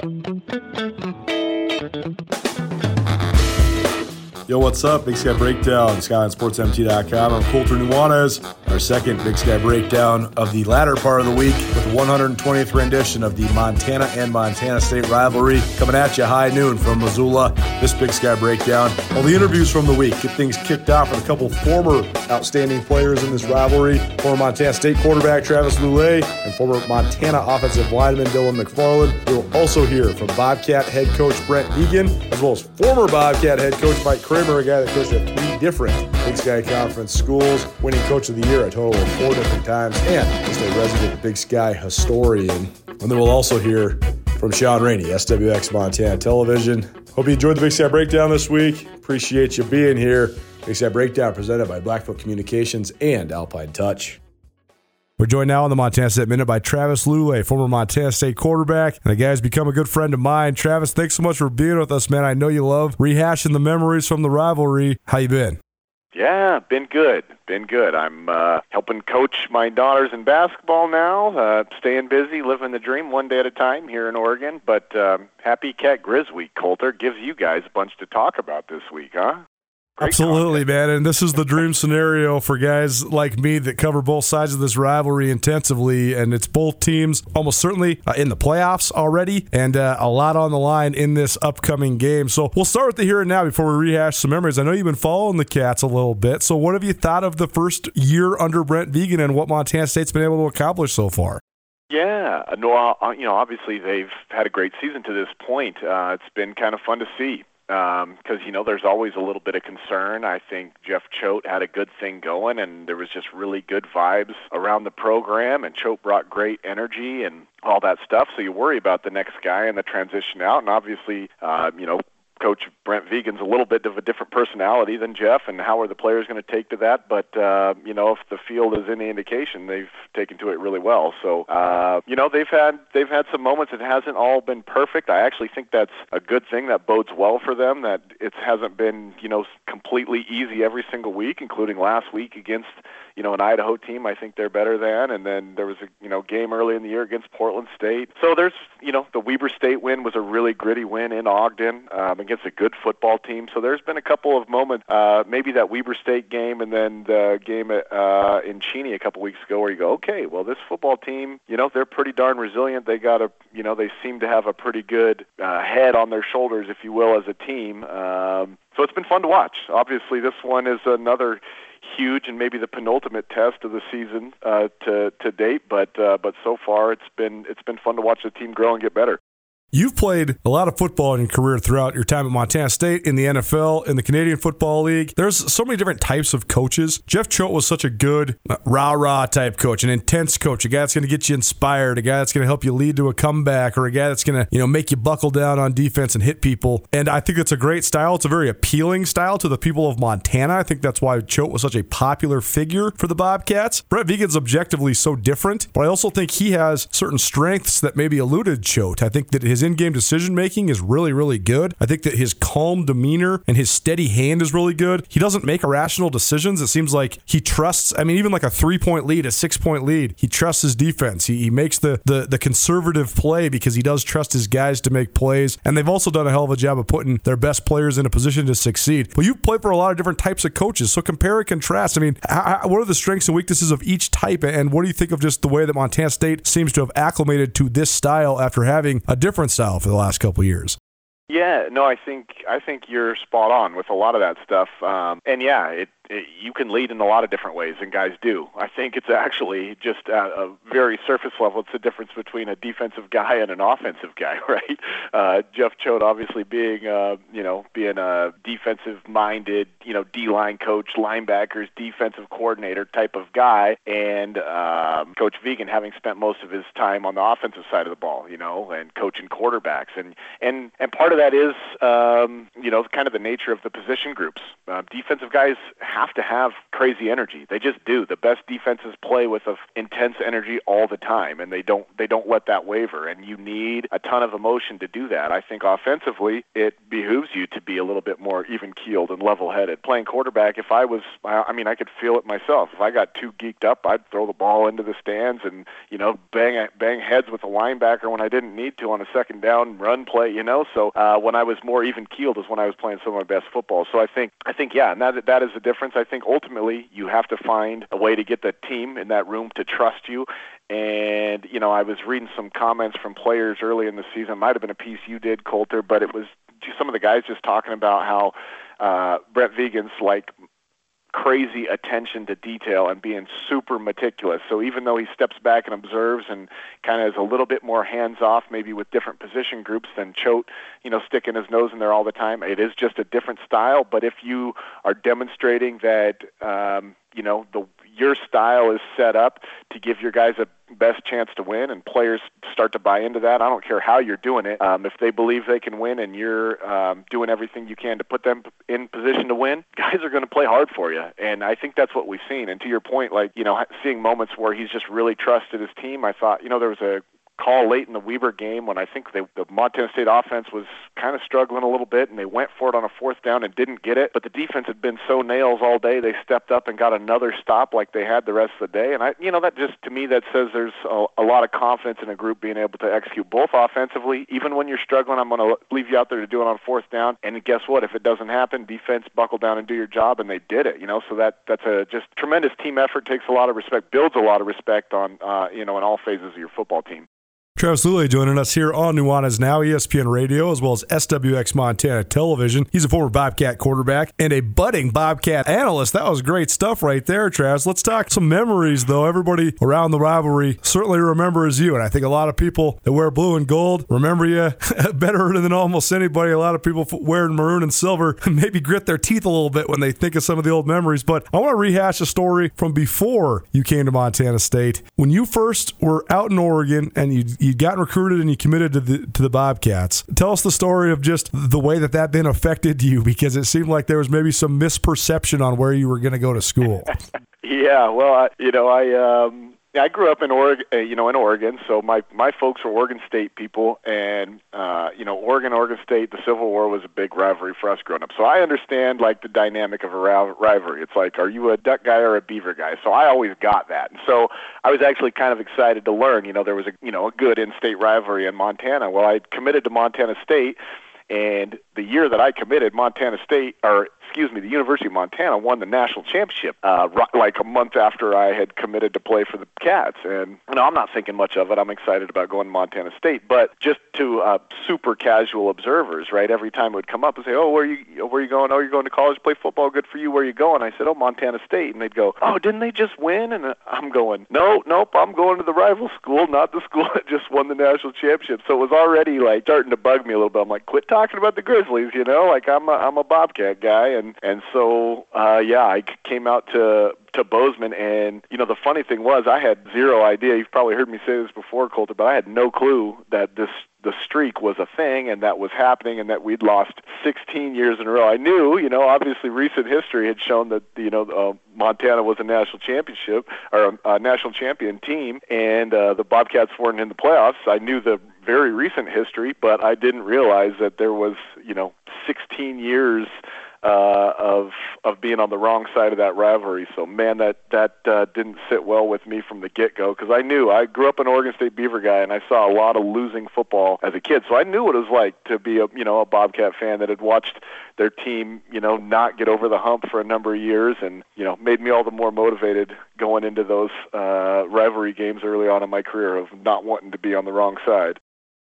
Thank you. Yo, what's up? Big Sky Breakdown, SkylineSportsMT.com. I'm Colter Nuanez. Our second Big Sky Breakdown of the latter part of the week with the 120th rendition of the Montana and Montana State rivalry coming at you high noon from Missoula. This Big Sky Breakdown. All the interviews from the week get things kicked off with a couple former outstanding players in this rivalry. Former Montana State quarterback Travis Lulay and former Montana offensive lineman Dylan McFarland. We'll also hear from Bobcat head coach Brent Vigen, as well as former Bobcat head coach Mike Kramer Kramer, a guy that coached at three different Big Sky Conference schools, winning Coach of the Year a total of four different times, and just a resident Big Sky historian. And then we'll also hear from Shaun Rainey, SWX Montana Television. Hope you enjoyed the Big Sky Breakdown this week. Appreciate you being here. Big Sky Breakdown presented by Blackfoot Communications and Alpine Touch. We're joined now on the Montana State Minute by Travis Lulay, former Montana State quarterback, and the guy's become a good friend of mine. Travis, thanks so much for being with us, man. I know you love rehashing the memories from the rivalry. How you been? Yeah, been good. Been good. I'm uh, helping coach my daughters in basketball now. Uh, staying busy, living the dream one day at a time here in Oregon. But um, happy Cat Grizz Week, Colter gives you guys a bunch to talk about this week, huh? Absolutely, man. And this is the dream scenario for guys like me that cover both sides of this rivalry intensively. And it's both teams almost certainly uh, in the playoffs already and uh, a lot on the line in this upcoming game. So we'll start with the here and now before we rehash some memories. I know you've been following the Cats a little bit. So what have you thought of the first year under Brent Vigen and what Montana State's been able to accomplish so far? Yeah, no, uh, you know, obviously they've had a great season to this point. Uh, it's been kind of fun to see because um, you know there's always a little bit of concern. I think Jeff Choate had a good thing going, and there was just really good vibes around the program, and Choate brought great energy and all that stuff. So you worry about the next guy and the transition out, and obviously, uh, you know, Coach Brent Vigen's a little bit of a different personality than Jeff, and how are the players going to take to that? But uh, you know, if the field is any indication, they've taken to it really well. So uh, you know, they've had they've had some moments. It hasn't all been perfect. I actually think that's a good thing. That bodes well for them. That it hasn't been you know completely easy every single week, including last week against you know an Idaho team. I think they're better than, and then there was a you know game early in the year against Portland State. So there's you know the Weber State win was a really gritty win in Ogden um, against a good football team. So there's been a couple of moments, uh, maybe that Weber State game, and then the game at, uh, in Cheney a couple weeks ago, where you go, okay, well this football team, you know they're pretty darn resilient. They got a you know they seem to have a pretty good uh, head on their shoulders, if you will, as a team. Um, so it's been fun to watch. Obviously, this one is another huge and maybe the penultimate test of the season uh, to to date. But uh, but so far, it's been it's been fun to watch the team grow and get better. You've played a lot of football in your career throughout your time at Montana State, in the NFL, in the Canadian Football League. There's so many different types of coaches. Jeff Choate was such a good uh, rah rah type coach, an intense coach, a guy that's going to get you inspired, a guy that's going to help you lead to a comeback, or a guy that's going to you know make you buckle down on defense and hit people. And I think it's a great style. It's a very appealing style to the people of Montana. I think that's why Choate was such a popular figure for the Bobcats. Brent Vigen's objectively so different, but I also think he has certain strengths that maybe eluded Choate. I think that his in game decision making is really, really good. I think that his calm demeanor and his steady hand is really good. He doesn't make irrational decisions. It seems like he trusts, I mean, even like a three point lead, a six point lead, he trusts his defense. He, he makes the, the, the conservative play because he does trust his guys to make plays. And they've also done a hell of a job of putting their best players in a position to succeed. But you've played for a lot of different types of coaches. So compare and contrast. I mean, how, what are the strengths and weaknesses of each type? And what do you think of just the way that Montana State seems to have acclimated to this style after having a different style for the last couple years. Yeah, no, I think I think you're spot on with a lot of that stuff. Um, and yeah, it you can lead in a lot of different ways, and guys do. I think it's actually just at a very surface level. It's the difference between a defensive guy and an offensive guy, right? Uh, Jeff Choate, obviously being, uh, you know, being a defensive-minded, you know, D-line coach, linebackers, defensive coordinator type of guy, and um, Coach Vigen having spent most of his time on the offensive side of the ball, you know, and coaching quarterbacks, and and and part of that is, um, you know, kind of the nature of the position groups. Uh, defensive guys have to have crazy energy. They just do. The best defenses play with a intense energy all the time, and they don't they don't let that waver. And you need a ton of emotion to do that. I think offensively, it behooves you to be a little bit more even keeled and level headed. Playing quarterback, if I was, I mean, I could feel it myself. If I got too geeked up, I'd throw the ball into the stands and you know bang bang heads with a linebacker when I didn't need to on a second down run play. You know, so uh, when I was more even keeled is when I was playing some of my best football. So I think I think yeah, and that that is the difference. I think ultimately you have to find a way to get the team in that room to trust you and you know, I was reading some comments from players early in the season. Might have been a piece you did, Colter, but it was some of the guys just talking about how uh, Brent Vigen's like crazy attention to detail and being super meticulous. So even though he steps back and observes and kind of is a little bit more hands off, maybe with different position groups than Choate, you know, sticking his nose in there all the time, it is just a different style. But if you are demonstrating that, um, you know, the your style is set up to give your guys a best chance to win, and players start to buy into that. I don't care how you're doing it. Um, if they believe they can win, and you're um, doing everything you can to put them in position to win, guys are going to play hard for you. And I think that's what we've seen. And to your point, like you know, seeing moments where he's just really trusted his team. I thought, you know, there was a call late in the Weber game when I think they, the Montana State offense was kind of struggling a little bit, and they went for it on a fourth down and didn't get it. But the defense had been so nails all day, they stepped up and got another stop like they had the rest of the day. And I, you know, that just to me that says there's a, a lot of confidence in a group being able to execute both offensively, even when you're struggling. I'm going to leave you out there to do it on fourth down. And guess what? If it doesn't happen, defense buckle down and do your job, and they did it. You know, so that that's a just tremendous team effort. Takes a lot of respect, builds a lot of respect on uh, you know in all phases of your football team. Travis Lulay joining us here on Nuanez Now, ESPN Radio, as well as SWX Montana Television. He's a former Bobcat quarterback and a budding Bobcat analyst. That was great stuff right there, Travis. Let's talk some memories, though. Everybody around the rivalry certainly remembers you, and I think a lot of people that wear blue and gold remember you better than almost anybody. A lot of people wearing maroon and silver maybe grit their teeth a little bit when they think of some of the old memories. But I want to rehash a story from before you came to Montana State. When you first were out in Oregon and you you got recruited and you committed to the to the Bobcats. Tell us the story of just the way that that then affected you, because it seemed like there was maybe some misperception on where you were going to go to school. yeah, well, I, you know, I um, yeah, I grew up in Oregon, uh, you know, in Oregon. So my my folks were Oregon State people, and uh, you know, Oregon, Oregon State. The Civil War was a big rivalry for us growing up. So I understand like the dynamic of a rivalry. It's like, are you a Duck guy or a Beaver guy? So I always got that, and so I was actually kind of excited to learn. You know, there was a you know a good in-state rivalry in Montana. Well, I committed to Montana State, and the year that I committed, Montana State, or excuse me, the University of Montana won the national championship uh, like a month after I had committed to play for the Cats. And you know, I'm not thinking much of it. I'm excited about going to Montana State, but just to uh, super casual observers, right? Every time it would come up and say, "Oh, where are you? Where are you going? Oh, you're going to college, play football. Good for you. Where are you going?" I said, "Oh, Montana State." And they'd go, "Oh, didn't they just win?" And I'm going, "No, nope. I'm going to the rival school, not the school that just won the national championship." So it was already like starting to bug me a little bit. I'm like, "Quit talking about the Grizzlies," you know? Like I'm a I'm a Bobcat guy, and and and so uh, yeah, I came out to to Bozeman, and you know the funny thing was I had zero idea. You've probably heard me say this before, Colter, but I had no clue that this the streak was a thing and that was happening and that we'd lost 16 years in a row. I knew, you know, obviously recent history had shown that you know uh, Montana was a national championship or a, a national champion team, and uh, the Bobcats weren't in the playoffs. I knew the very recent history, but I didn't realize that there was, you know, 16 years uh, of of being on the wrong side of that rivalry. So man, that that uh, didn't sit well with me from the get go because I knew I grew up an Oregon State Beaver guy and I saw a lot of losing football as a kid. So I knew what it was like to be a you know a Bobcat fan that had watched their team you know not get over the hump for a number of years and you know made me all the more motivated going into those uh, rivalry games early on in my career of not wanting to be on the wrong side.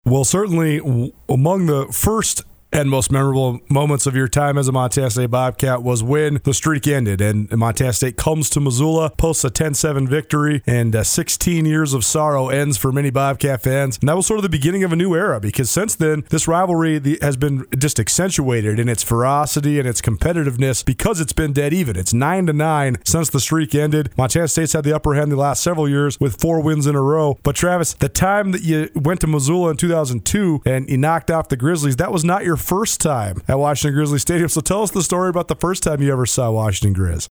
Well, certainly among the first and most memorable moments of your time as a Montana State Bobcat was when the streak ended and Montana State comes to Missoula, posts a 10-7 victory, and uh, 16 years of sorrow ends for many Bobcat fans. And that was sort of the beginning of a new era because since then, this rivalry has been just accentuated in its ferocity and its competitiveness because it's been dead even. It's 9 to 9 since the streak ended. Montana State's had the upper hand the last several years with four wins in a row. But Travis, the time that you went to Missoula in 2002 and you knocked off the Grizzlies, that was not your first time at Washington Grizzly Stadium. So tell us the story about the first time you ever saw Washington Grizz.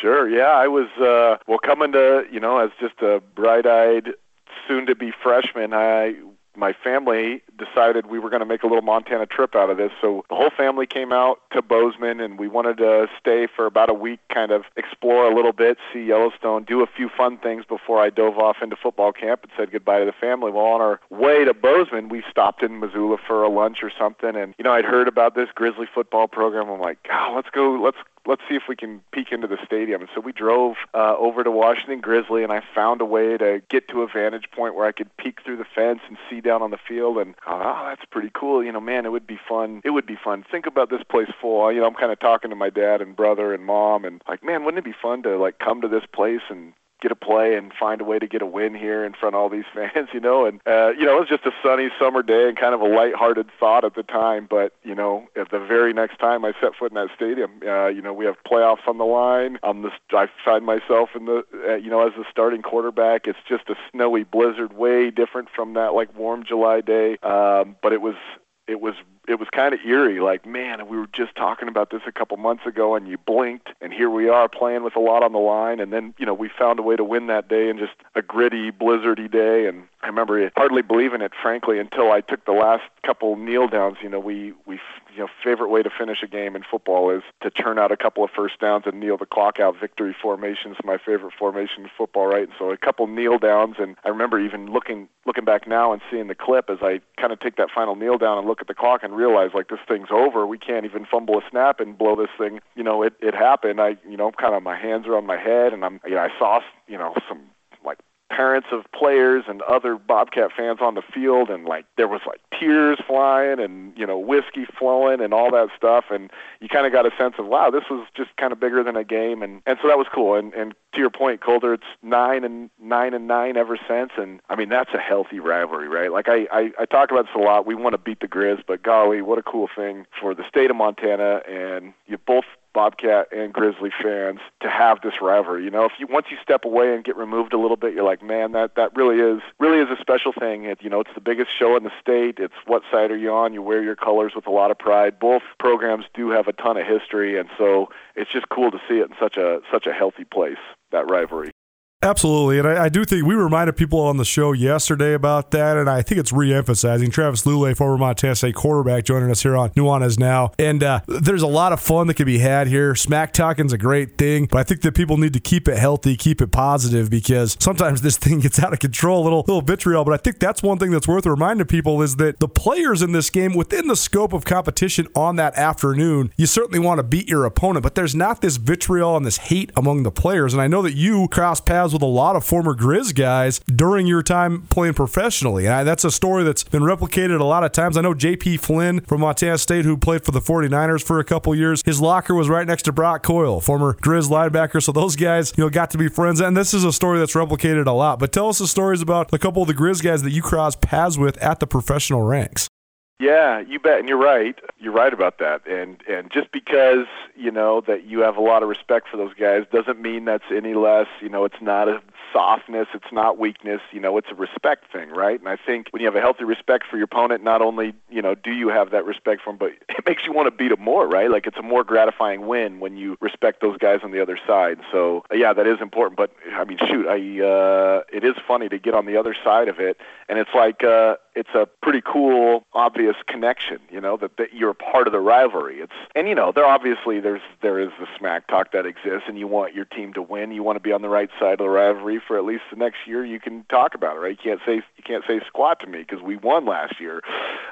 Sure. Yeah, I was uh well coming to, you know, as just a bright-eyed soon to be freshman, I my family decided we were going to make a little Montana trip out of this. So the whole family came out to Bozeman, and we wanted to stay for about a week, kind of explore a little bit, see Yellowstone, do a few fun things before I dove off into football camp and said goodbye to the family. Well, on our way to Bozeman, we stopped in Missoula for a lunch or something, and you know I'd heard about this Grizzly football program. I'm like, oh, let's go, let's let's see if we can peek into the stadium. And so we drove uh, over to Washington Grizzly, and I found a way to get to a vantage point where I could peek through the fence and see down on the field. And oh, that's pretty cool. You know, man, it would be fun. It would be fun. Think about this place full. You know, I'm kind of talking to my dad and brother and mom, and like, man, wouldn't it be fun to like come to this place and get a play and find a way to get a win here in front of all these fans, you know. And uh, you know, it was just a sunny summer day and kind of a light-hearted thought at the time. But you know, at the very next time I set foot in that stadium, uh, you know, we have playoffs on the line. I'm the I find myself in the uh, you know as the starting quarterback. It's just a snowy blizzard, way different from that like warm July day. Um, but it was it was it was kind of eerie. Like, man, we were just talking about this a couple months ago, and you blinked, and here we are playing with a lot on the line. And then, you know, we found a way to win that day, and just a gritty, blizzardy day. And I remember hardly believing it, frankly, until I took the last couple kneel downs. You know, we we you know favorite way to finish a game in football is to turn out a couple of first downs and kneel the clock out. Victory formation is my favorite formation in football, right? And so a couple kneel downs, and I remember even looking looking back now and seeing the clip as I kind of take that final kneel down and look at the clock and realize like this thing's over. We can't even fumble a snap and blow this thing. You know, it it happened. I you know kind of my hands are on my head, and I'm you know I saw you know some parents of players and other Bobcat fans on the field, and like there was like tears flying and you know whiskey flowing and all that stuff, and you kind of got a sense of wow, this was just kind of bigger than a game, and and so that was cool. And and to your point, Colter, it's nine and nine and nine ever since, and I mean that's a healthy rivalry, right? Like I I, I talk about this a lot. We want to beat the Grizz, but golly, what a cool thing for the state of Montana, and you both Bobcat and Grizzly fans to have this rivalry. You know, if you once you step away and get removed a little bit, you're like, man, that that really is really is a special thing. It, you know, it's the biggest show in the state. It's what side are you on? You wear your colors with a lot of pride. Both programs do have a ton of history, and so it's just cool to see it in such a such a healthy place. That rivalry. Absolutely. And I, I, do think we reminded people on the show yesterday about that. And I think it's re emphasizing Travis Lulay, former Montana State quarterback, joining us here on Nuanez Now. And uh, there's a lot of fun that can be had here. Smack talking's a great thing, but I think that people need to keep it healthy, keep it positive, because sometimes this thing gets out of control, a little, little vitriol. But I think that's one thing that's worth reminding people is that the players in this game, within the scope of competition on that afternoon, you certainly want to beat your opponent, but there's not this vitriol and this hate among the players. And I know that you cross paths with a lot of former Grizz guys during your time playing professionally. And that's a story that's been replicated a lot of times. I know J.P. Flynn from Montana State, who played for the 49ers for a couple years, his locker was right next to Brock Coyle, former Grizz linebacker. So those guys, you know, got to be friends. And this is a story that's replicated a lot. But tell us the stories about a couple of the Grizz guys that you crossed paths with at the professional ranks. Yeah, you bet, and you're right. You're right about that. And and just because you know that you have a lot of respect for those guys doesn't mean that's any less. You know, it's not a softness, it's not weakness. You know, it's a respect thing, right? And I think when you have a healthy respect for your opponent, not only you know do you have that respect for them, but it makes you want to beat them more, right? Like it's a more gratifying win when you respect those guys on the other side. So yeah, that is important. But I mean, shoot, I uh, it is funny to get on the other side of it, and it's like. Uh, it's a pretty cool, obvious connection. You know that, that you're part of the rivalry. It's and you know there obviously there's there is the smack talk that exists, and you want your team to win. You want to be on the right side of the rivalry for at least the next year. You can talk about it, right? You can't say you can't say squat to me because we won last year,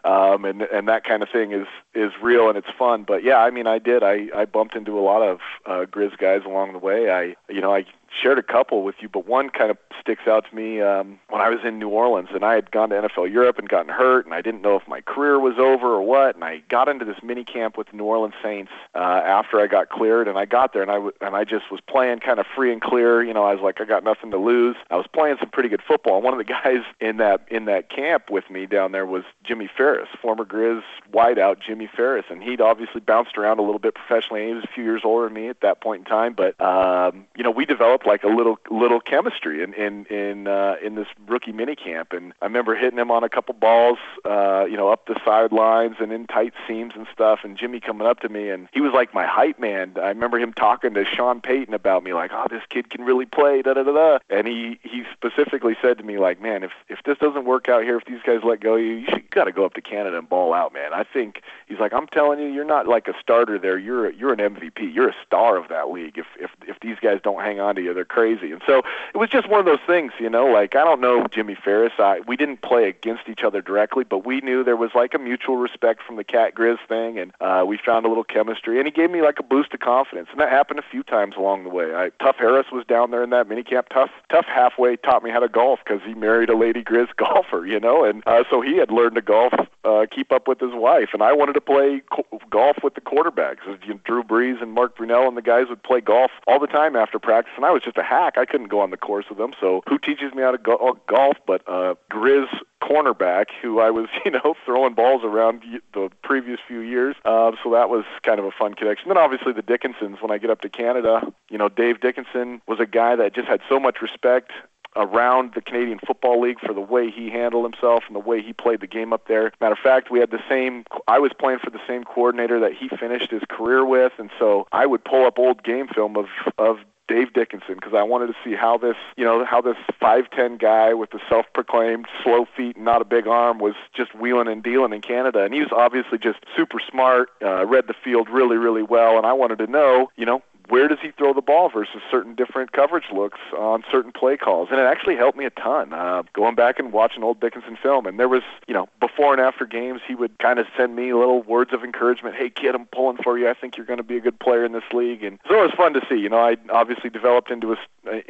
um, and and that kind of thing is is real and it's fun. But yeah, I mean, I did. I I bumped into a lot of uh, Grizz guys along the way. I you know I shared a couple with you, but one kind of sticks out to me um, when I was in New Orleans and I had gone to NFL Europe and gotten hurt, and I didn't know if my career was over or what. And I got into this mini camp with the New Orleans Saints uh, after I got cleared, and I got there and I w- and I just was playing kind of free and clear. You know, I was like, I got nothing to lose. I was playing some pretty good football. And one of the guys in that in that camp with me down there was Jimmy Farris, former Grizz wideout Jimmy Farris, and he'd obviously bounced around a little bit professionally. He was a few years older than me at that point in time, but um, you know, we developed like a little little chemistry in in in uh, in this rookie mini camp. And I remember hitting him on a couple balls, uh, you know, up the sidelines and in tight seams and stuff. And Jimmy coming up to me, and he was like my hype man. I remember him talking to Sean Payton about me, like, "Oh, this kid can really play." Da da da da. And he he specifically said to me, like, "Man, if if this doesn't work out here, if these guys let go, you you should got to go up to Canada and ball out, man. I think he's like, I'm telling you, you're not like a starter there. You're you're an MVP. You're a star of that league. If if if these guys don't hang on to you, they're crazy. And so it was just one of those things, you know. Like I don't know Jimmy Farris. I we didn't play against each other directly, but we knew there was like a mutual respect from the Cat Grizz thing, and uh, we found a little chemistry. And he gave me like a boost of confidence, and that happened a few times along the way. I, Tuff Harris was down there in that mini camp. Tuff Tuff halfway taught me how to golf because he married a lady Grizz golfer, you know, and uh, so he had learned to golf uh, keep up with his wife, and I wanted to play co- golf with the quarterbacks. Drew Brees and Mark Brunell and the guys would play golf all the time after practice, and I was just a hack. I couldn't go on the course with them. So who teaches me how to go- uh, golf but uh, Grizz cornerback who I was, you know, throwing balls around the previous few years. Uh, so that was kind of a fun connection. Then obviously the Dickensons. When I get up to Canada, you know, Dave Dickenson was a guy that just had so much respect around the Canadian Football League for the way he handled himself and the way he played the game up there. Matter of fact, we had the same. I was playing for the same coordinator that he finished his career with, and so I would pull up old game film of of Dave Dickenson because I wanted to see how this, you know, how this 5'10 guy with the self-proclaimed slow feet and not a big arm was just wheeling and dealing in Canada. And he was obviously just super smart, uh, read the field really, really well. And I wanted to know, you know, where does he throw the ball versus certain different coverage looks on certain play calls. And it actually helped me a ton. Uh, going back and watching old Dickenson film, and there was, you know, before and after games, he would kind of send me little words of encouragement. Hey, kid, I'm pulling for you. I think you're going to be a good player in this league. And so it was fun to see. You know, I obviously developed into a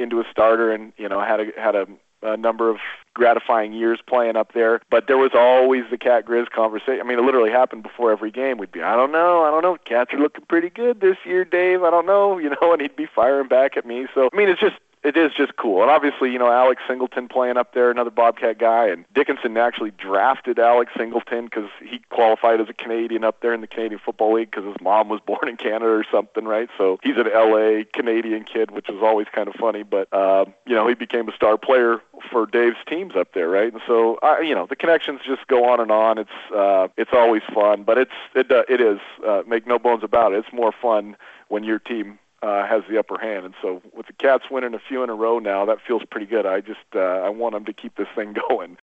into a starter, and you know, had a had a a number of gratifying years playing up there. But there was always the Cat Grizz conversation. I mean, it literally happened before every game. We'd be, I don't know, I don't know. Cats are looking pretty good this year, Dave. I don't know, you know, and he'd be firing back at me. So I mean, it's just it is just cool. And obviously, you know, Alex Singleton playing up there, another Bobcat guy, and Dickenson actually drafted Alex Singleton because he qualified as a Canadian up there in the Canadian Football League because his mom was born in Canada or something, right? So he's an LA Canadian kid, which was always kind of funny. But uh, you know, he became a star player for Dave's teams up there, right? And so, I, you know, the connections just go on and on. It's uh, it's always fun, but it's it uh, it is uh, make no bones about it. It's more fun when your team uh, has the upper hand. And so with the Cats winning a few in a row now, that feels pretty good. I just uh, I want them to keep this thing going.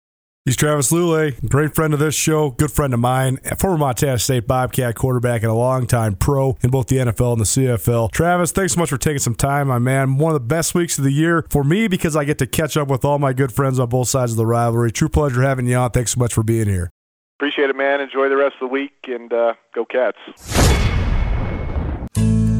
He's Travis Lulay, great friend of this show, good friend of mine, former Montana State Bobcat quarterback and a longtime pro in both the NFL and the CFL. Travis, thanks so much for taking some time, my man. One of the best weeks of the year for me because I get to catch up with all my good friends on both sides of the rivalry. True pleasure having you on. Thanks so much for being here. Appreciate it, man. Enjoy the rest of the week and uh, go Cats.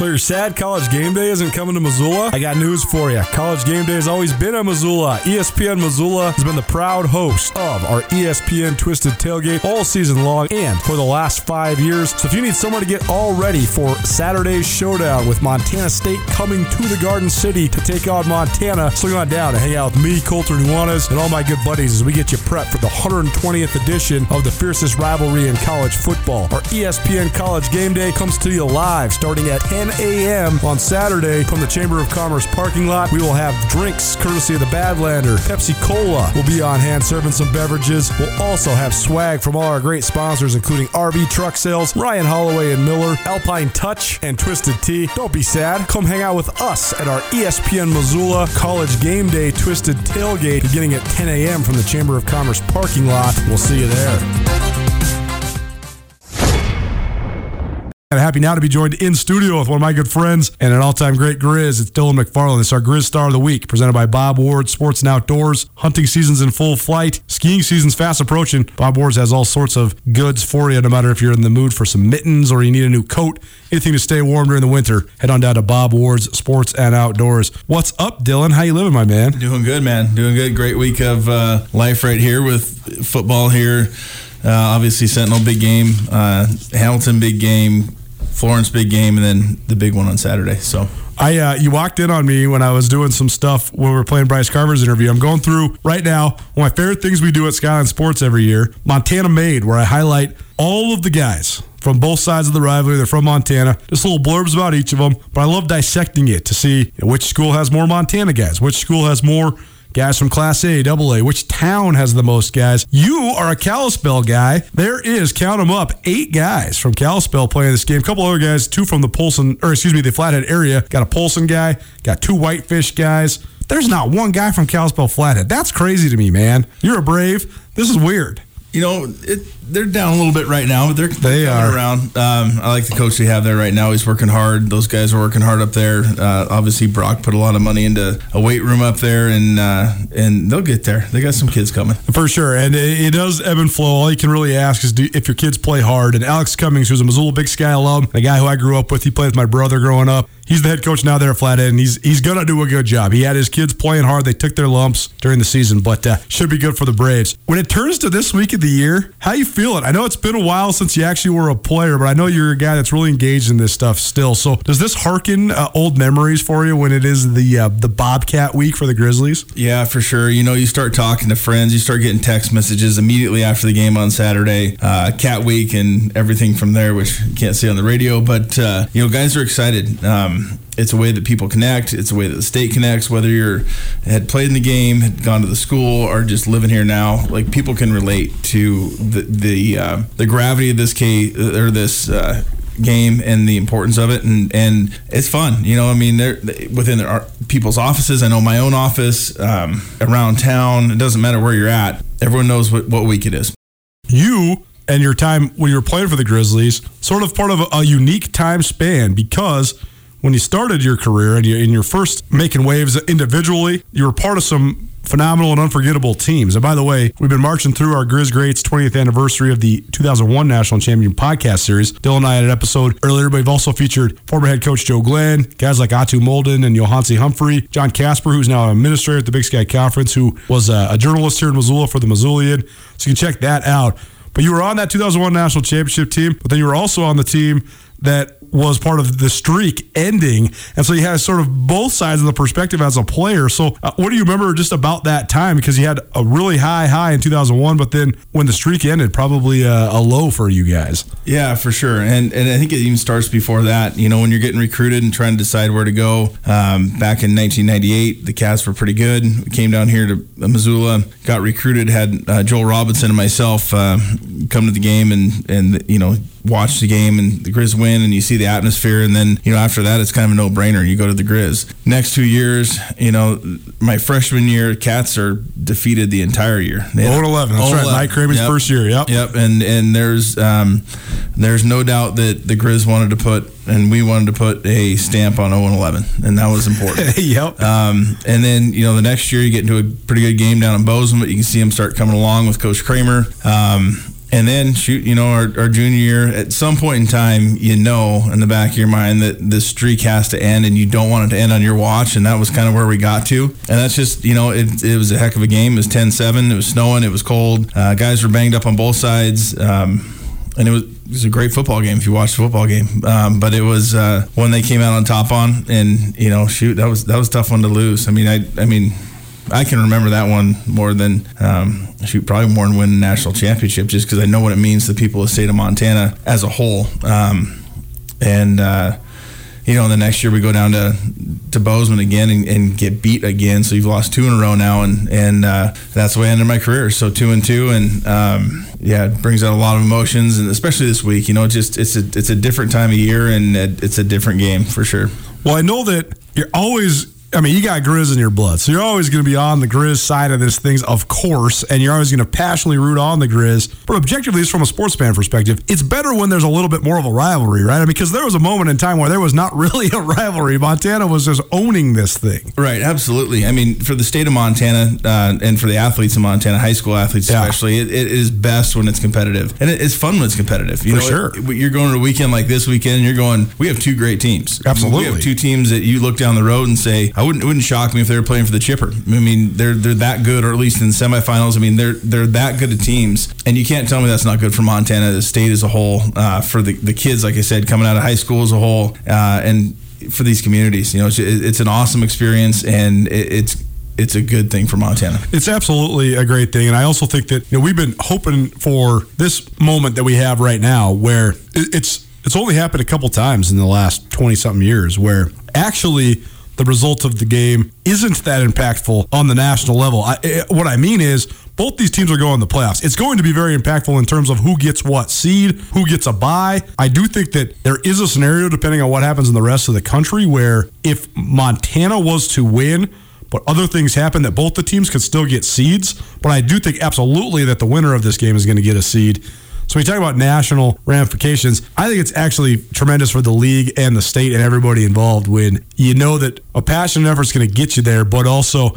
So you're sad college game day isn't coming to Missoula? I got news for you. College game day has always been in Missoula. ESPN Missoula has been the proud host of our ESPN Twisted Tailgate all season long and for the last five years. So if you need someone to get all ready for Saturday's showdown with Montana State coming to the Garden City to take on Montana, swing on down and hang out with me, Colter Nuanez, and all my good buddies as we get you prepped for the 120th edition of the fiercest rivalry in college football. Our ESPN College Game Day comes to you live starting at 10 a.m. on Saturday from the Chamber of Commerce parking lot. We will have drinks courtesy of the Badlander. Pepsi Cola will be on hand serving some beverages. We'll also have swag from all our great sponsors, including RV Truck Sales, Ryan Holloway and Miller, Alpine Touch, and Twisted Tea. Don't be sad. Come hang out with us at our ESPN Missoula College Game Day Twisted Tailgate beginning at 10 a.m. from the Chamber of Commerce parking lot. We'll see you there. And happy now to be joined in studio with one of my good friends and an all-time great Grizz. It's Dylan McFarland. It's our Grizz Star of the Week, presented by Bob Ward Sports and Outdoors. Hunting season's in full flight. Skiing season's fast approaching. Bob Ward's has all sorts of goods for you, no matter if you're in the mood for some mittens or you need a new coat, anything to stay warm during the winter. Head on down to Bob Ward's Sports and Outdoors. What's up, Dylan? How you living, my man? Doing good, man. Doing good. Great week of uh, life right here with football here. Uh, obviously, Sentinel big game, uh, Hamilton big game, Florence big game, and then the big one on Saturday. So. I uh, you walked in on me when I was doing some stuff when we were playing Bryce Carver's interview. I'm going through right now one of my favorite things we do at Skyline Sports every year, Montana Made, where I highlight all of the guys from both sides of the rivalry. They're from Montana. Just little blurbs about each of them, but I love dissecting it to see which school has more Montana guys, which school has more guys from Class A, Double A. Which town has the most guys? You are a Kalispell guy. There is, count them up, eight guys from Kalispell playing this game. A couple other guys, two from the Polson, or excuse me, the Flathead area. Got a Polson guy, got two Whitefish guys. There's not one guy from Kalispell Flathead. That's crazy to me, man. You're a brave. This is weird. You know, it, they're down a little bit right now, but they're, they they're around. Um, I like the coach they have there right now. He's working hard. Those guys are working hard up there. Uh, obviously, Brock put a lot of money into a weight room up there, and uh, and they'll get there. They got some kids coming for sure, and it, it does ebb and flow. All you can really ask is do, if your kids play hard. And Alex Cummings, who's a Missoula Big Sky alum, a guy who I grew up with, he played with my brother growing up. He's the head coach now there at Flathead, and he's he's gonna do a good job. He had his kids playing hard. They took their lumps during the season, but uh, should be good for the Braves. When it turns to this week of the year, how you feeling? I know it's been a while since you actually were a player, but I know you're a guy that's really engaged in this stuff still. So does this harken uh, old memories for you when it is the uh, the Bobcat week for the Grizzlies? Yeah, for sure. You know, you start talking to friends, you start getting text messages immediately after the game on Saturday, uh, Cat Week, and everything from there, which you can't see on the radio. But uh, you know, guys are excited. Um, it's a way that people connect. It's a way that the state connects. Whether you're had played in the game, had gone to the school, or just living here now, like people can relate to the the uh, the gravity of this case or this. Uh, game and the importance of it and and it's fun you know i mean they're within their people's offices i know my own office um, around town it doesn't matter where you're at everyone knows what, what week it is you and your time when you were playing for the grizzlies sort of part of a, a unique time span because when you started your career and you in your first making waves individually, you were part of some phenomenal and unforgettable teams. And by the way, we've been marching through our Grizz Greats 20th anniversary of the 2001 National Champion podcast series. Dylan and I had an episode earlier, but we've also featured former head coach Joe Glenn, guys like Etu Molden and Yohance Humphery, Jon Kasper, who's now an administrator at the Big Sky Conference, who was a, a journalist here in Missoula for the Missoulian. So you can check that out. But you were on that 2001 National Championship team, but then you were also on the team that was part of the streak ending. And so you had sort of both sides of the perspective as a player. So, uh, what do you remember just about that time? Because you had a really high high in 2001, but then when the streak ended, probably a, a, low for you guys. Yeah, for sure. And and I think it even starts before that. You know, when you're getting recruited and trying to decide where to go. Um, back in 1998, the Cats were pretty good. We came down here to Missoula, got recruited, had uh, Joel Robinson and myself uh, come to the game and, and, you know, watch the game and the Grizz win and you see the atmosphere and then you know after that it's kind of a no-brainer. You go to the Grizz. Next two years you know my freshman year Cats are defeated the entire year. 0 11 that's right. Mike Kramer's yep. first year. Yep. Yep. And and there's um, there's no doubt that the Grizz wanted to put and we wanted to put a stamp on 0 11 and that was important. Yep. Um, and then you know the next year you get into a pretty good game down in Bozeman but you can see them start coming along with Coach Kramer. Um, and then shoot, you know, our, our, junior year, at some point in time, you know, in the back of your mind that this streak has to end, and you don't want it to end on your watch, and that was kind of where we got to. And that's just, you know, it, it was a heck of a game. It was 10-7. It was snowing. It was cold. Uh, guys were banged up on both sides. Um, and it was, it was a great football game if you watched the football game. Um, but it was uh, one they came out on top on, and you know, shoot, that was that was tough one to lose. I mean, I I mean, I can remember that one more than um, shoot, probably more than win a national championship, just because I know what it means to the people of the state of Montana as a whole. Um, and uh, you know, the next year we go down to to Bozeman again and, and, get beat again. So you've lost two in a row now, and and uh, that's the way I ended my career. So two and two, and um, yeah, it brings out a lot of emotions, and especially this week. You know, just it's a it's a different time of year, and it's a different game for sure. Well, I know that you're always I mean, you got Grizz in your blood, so you're always going to be on the Grizz side of this things, of course, and you're always going to passionately root on the Grizz. But objectively, just from a sports fan perspective, it's better when there's a little bit more of a rivalry, right? I mean, because there was a moment in time where there was not really a rivalry. Montana was just owning this thing. Right, absolutely. I mean, for the state of Montana uh, and for the athletes in Montana, high school athletes yeah. especially, it, it is best when it's competitive, and it, it's fun when it's competitive. You for know, sure. It, you're going to a weekend like this weekend, and you're going. We have two great teams. Absolutely, we have two teams that you look down the road and say, I wouldn't. It wouldn't shock me if they were playing for the Chipper. I mean, they're they're that good, or at least in semifinals. I mean, they're they're that good at teams, and you can't tell me that's not good for Montana, the state as a whole, uh, for the the kids, like I said, coming out of high school as a whole, uh, and for these communities. You know, it's, it's an awesome experience, and it's it's a good thing for Montana. It's absolutely a great thing, and I also think that you know we've been hoping for this moment that we have right now, where it's it's only happened a couple times in the last twenty something years, where actually the result of the game isn't that impactful on the national level. I, eh, what I mean is both these teams are going to the playoffs. It's going to be very impactful in terms of who gets what seed, who gets a bye. I do think that there is a scenario, depending on what happens in the rest of the country, where if Montana was to win, but other things happen that both the teams could still get seeds. But I do think absolutely that the winner of this game is going to get a seed. So we talk about national ramifications. I think it's actually tremendous for the league and the state and everybody involved when you know that a passionate effort is going to get you there, but also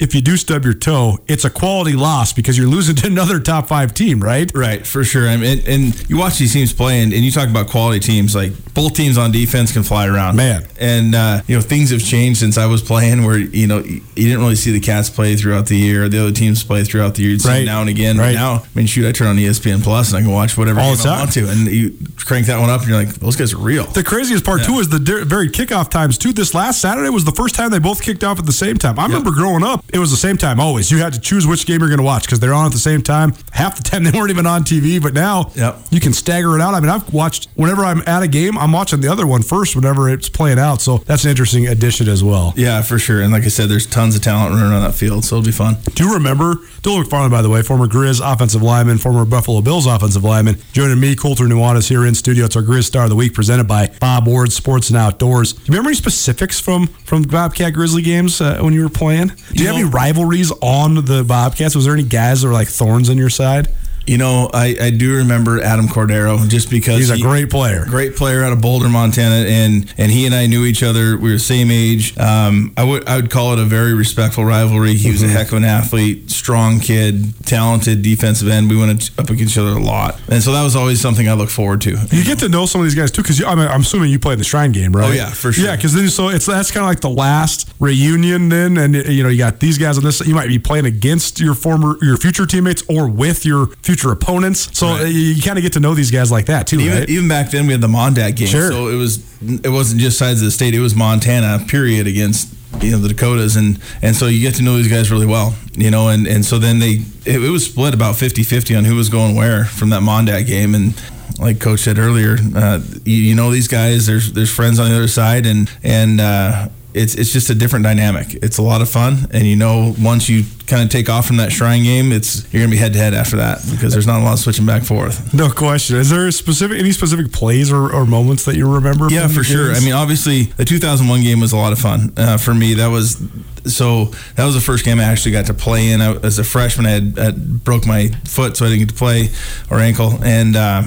if you do stub your toe, it's a quality loss because you're losing to another top five team, right? Right, for sure. I mean, and, and you watch these teams play, and, and, you talk about quality teams. Like both teams on defense can fly around, man. And uh, you know things have changed since I was playing, where you know you didn't really see the Cats play throughout the year, the other teams play throughout the year. You'd right. now and again. Right. now, I mean, shoot, I turn on ESPN Plus and I can watch whatever All game I want to, and you crank that one up, and you're like, those guys are real. The craziest part yeah. too is the very kickoff times too. This last Saturday was the first time they both kicked off at the same time. I yep. remember growing up, it was the same time. Always. You had to choose which game you're going to watch because they're on at the same time. Half the time they weren't even on TV, but now yep. you can stagger it out. I mean, I've watched whenever I'm at a game, I'm watching the other one first whenever it's playing out. So that's an interesting addition as well. Yeah, for sure. And like I said, there's tons of talent running around that field, so it'll be fun. Do you remember Dylan McFarland, by the way, former Grizz offensive lineman, former Buffalo Bills offensive lineman, joining me, Colter Nuanez, here in studio. It's our Grizz Star of the Week presented by Bob Ward Sports and Outdoors. Do you remember any specifics from from Bobcat Grizzly games uh, when you were playing? Do you, you have know, any rivalries on the Bobcats? Was there any guys that were like thorns on your side? You know, I, I do remember Adam Cordero just because he's a he, great player, great player out of Boulder, Montana, and and he and I knew each other. We were the same age. Um, I would I would call it a very respectful rivalry. He was mm-hmm. a heck of an athlete, strong kid, talented defensive end. We went up against each other a lot, and so that was always something I look forward to. You, get to know some of these guys too, because I'm, I'm, assuming you played the Shrine game, right? Oh yeah, for sure. Yeah, because then so it's that's kind of like the last reunion then, and you know you got these guys on this. You might be playing against your former your future teammates or with your future opponents. So right. you kind of get to know these guys like that too, even, right? Even back then, we had the Mondat game, sure. so it was it wasn't just sides of the state; it was Montana, period, against you know the Dakotas, and and so you get to know these guys really well, you know, and and so then they it, it was split about 50-50 on who was going where from that Mondat game, and like Coach said earlier, uh, you, you, know these guys. There's there's friends on the other side, and and uh, it's it's just a different dynamic. It's a lot of fun, and you know once you kind of take off from that Shrine game, it's you're gonna be head to head after that because there's not a lot of switching back and forth. No question. Is there specific any specific plays or, or moments that you remember? Yeah, for sure. I mean, obviously the 2001 game was a lot of fun uh, for me. That was so that was the first game I actually got to play in. I, as a freshman, I had, had, broke my foot, so I didn't get to play or ankle, and. Uh,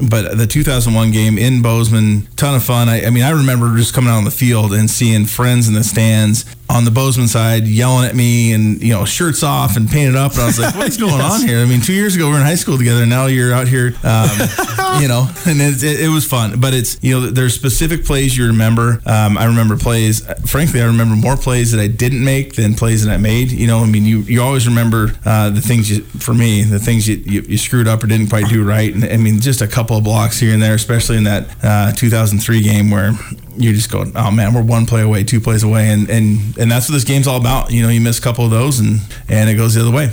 but the 2001 game in Bozeman, ton of fun. I, I, mean, I remember just coming out on the field and seeing friends in the stands on the Bozeman side yelling at me and, you know, shirts off and painted up. And I was like, what's going yes. on here? I mean, two years ago we were in high school together. And now you're out here, um, you know, and it, it, it, was fun. But it's, you know, there's specific plays you remember. Um, I remember plays, frankly, I remember more plays that I didn't make than plays that I made. You know, I mean, you, you always remember uh, the things you, for me, the things you, you, you, screwed up or didn't quite do right. And I mean, just a couple of blocks here and there, especially in that uh, 2003 game where you're just going, oh man, we're one play away, two plays away, and and and that's what this game's all about. You know, you miss a couple of those, and and it goes the other way.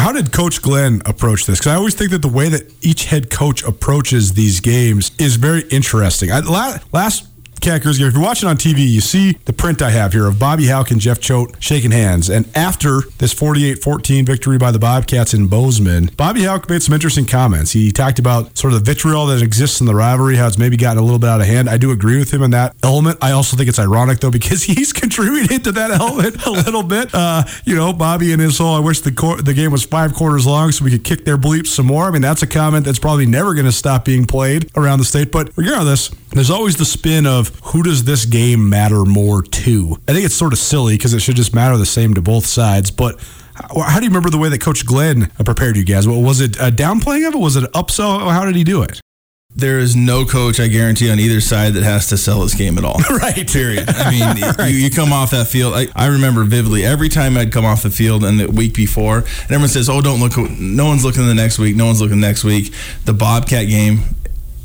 How did Coach Glenn approach this? Because I always think that the way that each head coach approaches these games is very interesting. I, last If you're watching on TV, you see the print I have here of Bobby Hauck and Jeff Choate shaking hands. And after this 48-14 victory by the Bobcats in Bozeman, Bobby Hauck made some interesting comments. He talked about sort of the vitriol that exists in the rivalry, how it's maybe gotten a little bit out of hand. I do agree with him in that element. I also think it's ironic though because he's contributed to that element a little bit. Uh, you know, Bobby and his whole, I wish the cor- the game was five quarters long so we could kick their bleeps some more. I mean, that's a comment that's probably never going to stop being played around the state. But regardless, there's always the spin of who does this game matter more to? I think it's sort of silly because it should just matter the same to both sides. But how, do you remember the way that Coach Glenn uh, prepared you guys? Was it a downplaying of it? Was it an upsell? How did he do it? There is no coach, I guarantee, on either side that has to sell this game at all. right. Period. I mean, right. you, you, come off that field. I, I, remember vividly every time I'd come off the field and the week before, and everyone says, "Oh, don't look. No one's looking the next week. No one's looking the next week." The Bobcat game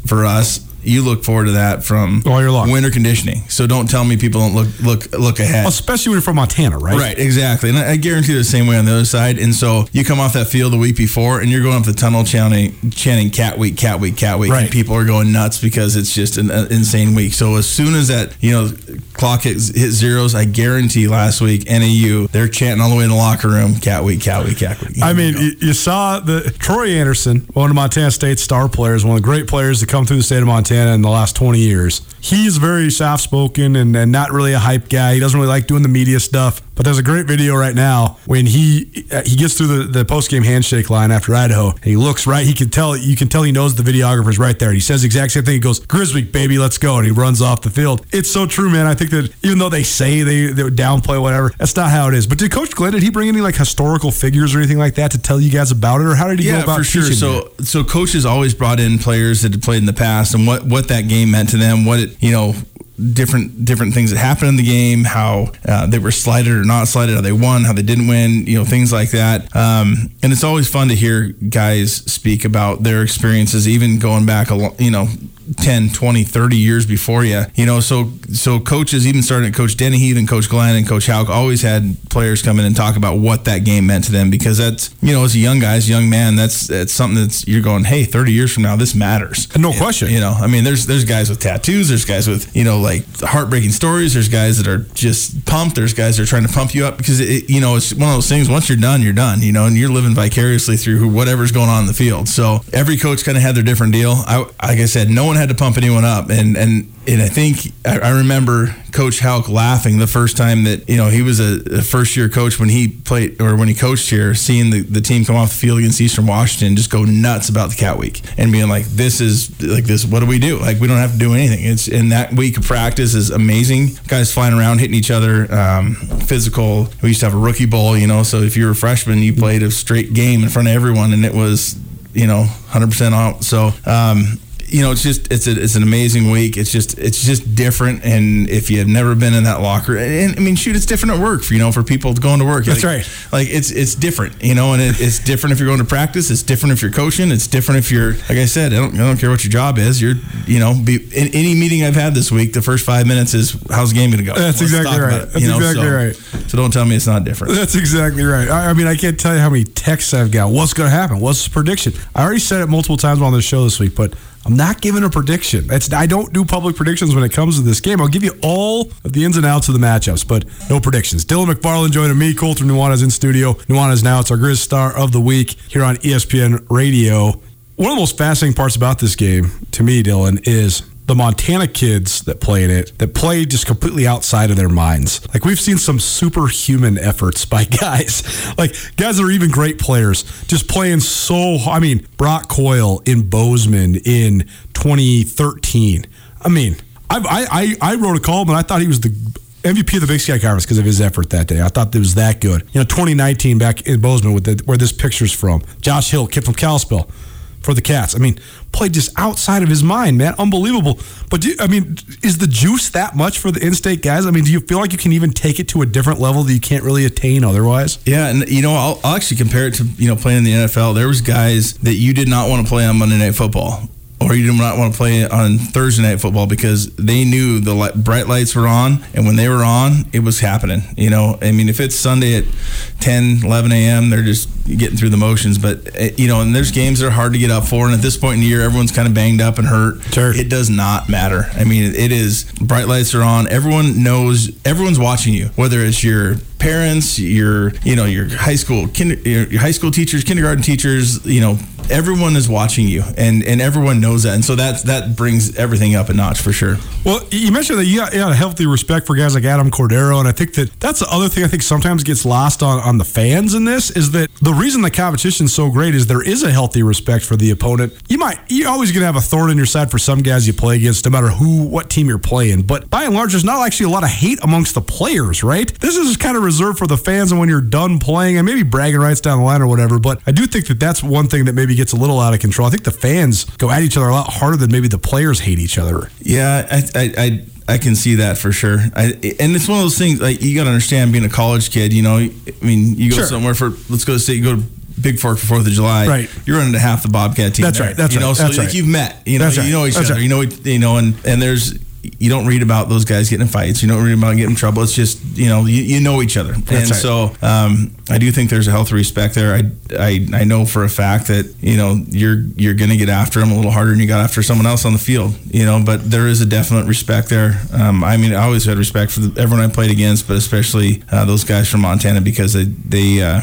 for us you look forward to that from all year long. winter conditioning. So don't tell me people don't look look look ahead. Especially when you're from Montana, right? Right, exactly. And I guarantee the same way on the other side. And so you come off that field the week before, and you're going up the tunnel chanting, chanting "Cat Week, Cat Week, Cat Week," right. and people are going nuts because it's just an, an insane week. So as soon as that you know clock hit, hit zeros, I guarantee last week NAU they're chanting all the way in the locker room, "Cat Week, Cat Week, Cat Week." I mean, you, you saw the Troy Anderson, one of Montana State's star players, one of the great players to come through the state of Montana in the last 20 years. He's very soft spoken and, and not really a hype guy. He doesn't really like doing the media stuff. But there's a great video right now when he uh, he gets through the, the post game handshake line after Idaho. He looks right. He can tell you can tell he knows the videographer's right there. And he says the exact same thing. He goes, Griswick, baby, let's go. And he runs off the field. It's so true, man. I think that even though they say they, they downplay whatever, that's not how it is. But did Coach Glenn, did he bring any like historical figures or anything like that to tell you guys about it? Or how did he yeah, go about for sure. So you? so coaches always brought in players that had played in the past and what, what that game meant to them, what it you know different different things that happened in the game, how uh, they were slighted or not slighted, how they won, how they didn't win, you know, things like that. Um, and it's always fun to hear guys speak about their experiences, even going back a you know 10, 20, 30 years before you. You know, so so coaches, even starting at Coach Dennehy and Coach Glenn and Coach Hauck, always had players come in and talk about what that game meant to them because that's, you know, as a young guy, as a young man, that's that's something that's you're going, hey, 30 years from now, this matters. No question. You know, I mean, there's there's guys with tattoos, there's guys with, you know, like heartbreaking stories, there's guys that are just pumped, there's guys that are trying to pump you up because, it, you know, it's one of those things, once you're done, you're done, you know, and you're living vicariously through whatever's going on in the field. So every coach kind of had their different deal. I, like I said, no one had to pump anyone up. And, and, and I think I, remember Coach Hauck laughing the first time that, you know, he was a, a, first year coach when he played or when he coached here, seeing the, the team come off the field against Eastern Washington, just go nuts about the cat week and being like, this is like this, what do we do? Like, we don't have to do anything. It's in that week of practice is amazing. Guys flying around, hitting each other, um, physical. We used to have a rookie bowl, you know, so if you were a freshman, you played a straight game in front of everyone and it was, you know, 100% out. So, um, you know, it's just it's a, it's an amazing week. It's just it's just different. And if you have never been in that locker, and, I mean, shoot, it's different at work. For, you know, for people going to work. That's like, right. Like it's it's different. You know, and it, it's different if you're going to practice. It's different if you're coaching. It's different if you're like I said. I don't I don't care what your job is. You're you know, be, in any meeting I've had this week, the first five minutes is how's the game going to go. That's exactly right. It, That's know? exactly so, right. So don't tell me it's not different. That's exactly right. I, I mean, I can't tell you how many texts I've got. What's going to happen? What's the prediction? I already said it multiple times on the show this week, but I'm not giving a prediction. It's, I don't do public predictions when it comes to this game. I'll give you all of the ins and outs of the matchups, but no predictions. Dylan McFarland joining me. Colter Nuanez in studio. Nuanez now. It's our Grizz Star of the Week here on ESPN Radio. One of the most fascinating parts about this game, to me, Dylan, is the Montana kids that play in it that play just completely outside of their minds. Like we've seen some superhuman efforts by guys, like guys that are even great players, just playing so. I mean, Brock Coyle in Bozeman in 2013. I mean, I I I wrote a column and I thought he was the MVP of the Big Sky Conference because of his effort that day. I thought it was that good. You know, 2019 back in Bozeman with the, where this picture's from. Josh Hill, kid from Kalispell for the Cats. I mean, played just outside of his mind, man. Unbelievable. But do, I mean, is the juice that much for the in-state guys? I mean, do you feel like you can even take it to a different level that you can't really attain otherwise? Yeah, and you know, I'll, I'll actually compare it to you know playing in the NFL. There was guys that you did not want to play on Monday Night Football or you did not want to play on Thursday night football because they knew the light, bright lights were on, and when they were on, it was happening. You know, I mean, if it's Sunday at 10, 11 a.m., they're just getting through the motions. But eh, you know, and there's games that are hard to get up for, and at this point in the year, everyone's kind of banged up and hurt. Sure. It does not matter. I mean, it is bright lights are on. Everyone knows. Everyone's watching you, whether it's your parents, your you know your high school kinder, your high school teachers, kindergarten teachers, you know everyone is watching you and and everyone knows that and so that that brings everything up a notch for sure. Well you mentioned that you got, you got a healthy respect for guys like adam cordero and i think that that's the other thing i think sometimes gets lost on on the fans in this is that the reason the competition is so great is there is a healthy respect for the opponent. You might you're always going to have a thorn in your side for some guys you play against no matter who what team you're playing but by and large there's not actually a lot of hate amongst the players right? This is kind of reserved for the fans and when you're done playing and maybe bragging rights down the line or whatever but i do think that that's one thing that maybe gets a little out of control. I think the fans go at each other a lot harder than maybe the players hate each other. Yeah, I, I, I I can see that for sure. I, and it's one of those things like you got to understand being a college kid. You know, I mean, you go Sure. somewhere for let's go to state, you go to Bigfork for Fourth of July. Right. You're running to half the Bobcat team. That's there, right, that's you know, right, so that's like right. you've met. You know, That's right, you know each other. right. You know, you know, and and there's you don't read about those guys getting in fights. You don't read about getting in trouble. It's just you know you, you know each other, and right. so um, I do think there's a healthy respect there. I, I I know for a fact that you know you're you're going to get after them a little harder than you got after someone else on the field. You know, but there is a definite respect there. Um, I mean, I always had respect for the, everyone I played against, but especially uh, those guys from Montana because they they uh,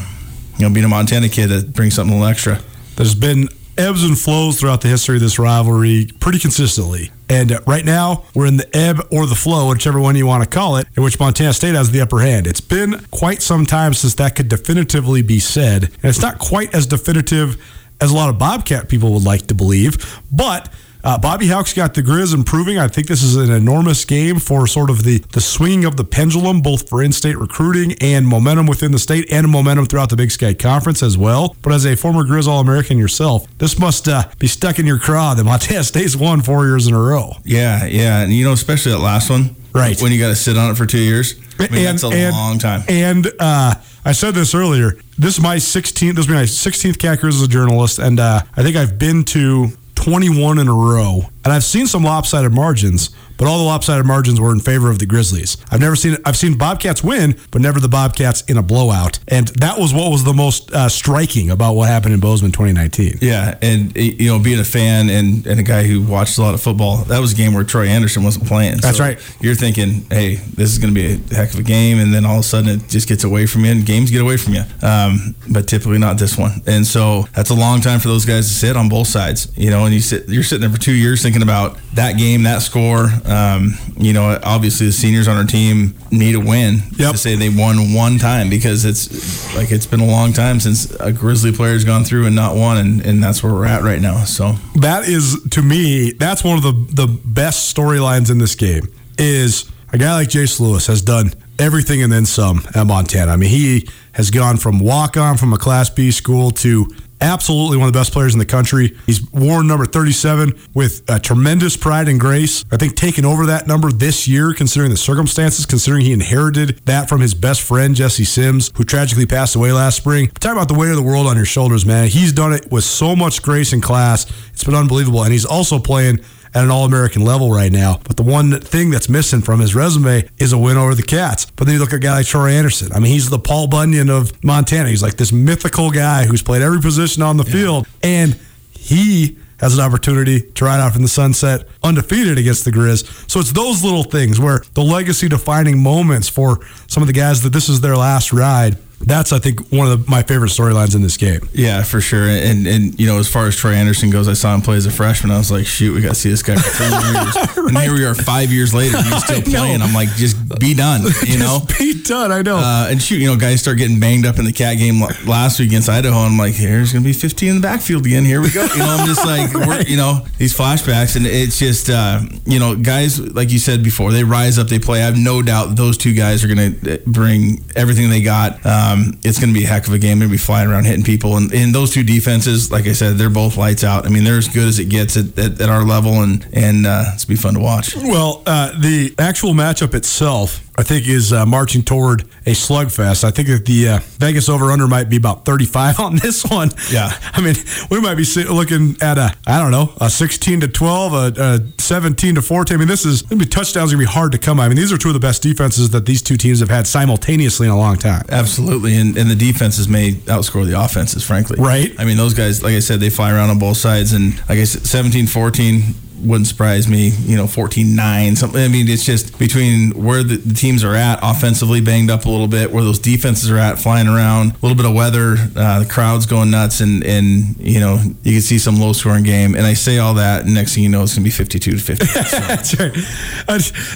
you know being a Montana kid that brings something a little extra. There's been ebbs and flows throughout the history of this rivalry pretty consistently. And right now, we're in the ebb or the flow, whichever one you want to call it, in which Montana State has the upper hand. It's been quite some time since that could definitively be said. And it's not quite as definitive as a lot of Bobcat people would like to believe. But uh, Bobby Hauck's got the Grizz improving. I think this is an enormous game for sort of the, the swinging of the pendulum, both for in state recruiting and momentum within the state and momentum throughout the Big Sky Conference as well. But as a former Grizz All American yourself, this must uh, be stuck in your craw that Montana State's won four years in a row. Yeah, yeah, and you know, especially that last one, Right. When you got to sit on it for two years, I mean, that's a long time. And uh, I said this earlier. This is my 16th. This will be my 16th Cat Grizz as a journalist, and uh, I think I've been to 21 in a row, and I've seen some lopsided margins. But all the lopsided margins were in favor of the Grizzlies. I've never seen I've seen Bobcats win, but never the Bobcats in a blowout. And that was what was the most uh, striking about what happened in Bozeman 2019. Yeah, and you know, being a fan and, and a guy who watched a lot of football, that was a game where Troy Andersen wasn't playing. That's So right. You're thinking, hey, this is going to be a heck of a game, and then all of a sudden it just gets away from you, and games get away from you. Um, but typically not this one, and so that's a long time for those guys to sit on both sides. You know, and you sit, you're sitting there for two years thinking about that game, that score. Um, you know, obviously the seniors on our team need a win Yep. to say they won one time because it's like it's been a long time since a Grizzly player has gone through and not won, and, and that's where we're at right now. So that is to me that's one of the the best storylines in this game is a guy like Jace Lewis has done everything and then some at Montana. I mean, he has gone from walk on from a Class B school to absolutely one of the best players in the country. He's worn number 37 with uh, tremendous pride and grace. I think taking over that number this year, considering the circumstances, considering he inherited that from his best friend, Jesse Sims, who tragically passed away last spring. Talk about the weight of the world on your shoulders, man. He's done it with so much grace and class. It's been unbelievable. And he's also playing at an All American level right now. But the one thing that's missing from his resume is a win over the Cats. But then you look at a guy like Troy Andersen. I mean, he's the Paul Bunyan of Montana. He's like this mythical guy who's played every position on the field. And he has an opportunity to ride off in the sunset undefeated against the Grizz. So it's those little things where the legacy defining moments for some of the guys that this is their last ride. That's, I think, one of the, my favorite storylines in this game. yeah, for sure. And and you know, as far as Troy Andersen goes, I saw him play as a freshman. I was like, shoot, we got to see this guy for three years. And here we are, five years later, he's still playing. I'm like, just be done, you know. Be done. I know. Uh, and shoot, you know, guys start getting banged up in the cat game last week against Idaho. I'm like, here's going to be 15 in the backfield again. Here we go. You know, I'm just like, we're, you know, these flashbacks. And it's just, uh, you know, guys, like you said before, they rise up, they play. I have no doubt those two guys are going to bring everything they got. Um, it's going to be a heck of a game. They're going to be flying around hitting people. And, and those two defenses, like I said, they're both lights out. I mean, they're as good as it gets at, at, at our level. And, and uh, it's be fun to watch. Well, uh, the actual matchup itself, I think is uh, marching toward a slugfest. I think that the uh, Vegas over under might be about 35 on this one. Yeah. I mean, we might be looking at a, I don't know, a 16 to 12, a, a 17 to 14. I mean, this is going to be touchdowns going to be hard to come. I mean, these are two of the best defenses that these two teams have had simultaneously in a long time. Absolutely. And, and the defenses may outscore the offenses, frankly. Right. I mean, those guys, like I said, they fly around on both sides. And like I said, 17 14 wouldn't surprise me. You know, 14-9, something. I mean, it's just between where the, the, teams are at offensively, banged up a little bit, where those defenses are at, flying around, a little bit of weather, uh, the crowd's going nuts, and and you know you can see some low scoring game. And I say all that, and next thing you know, it's gonna be 52 to 50. So. That's right.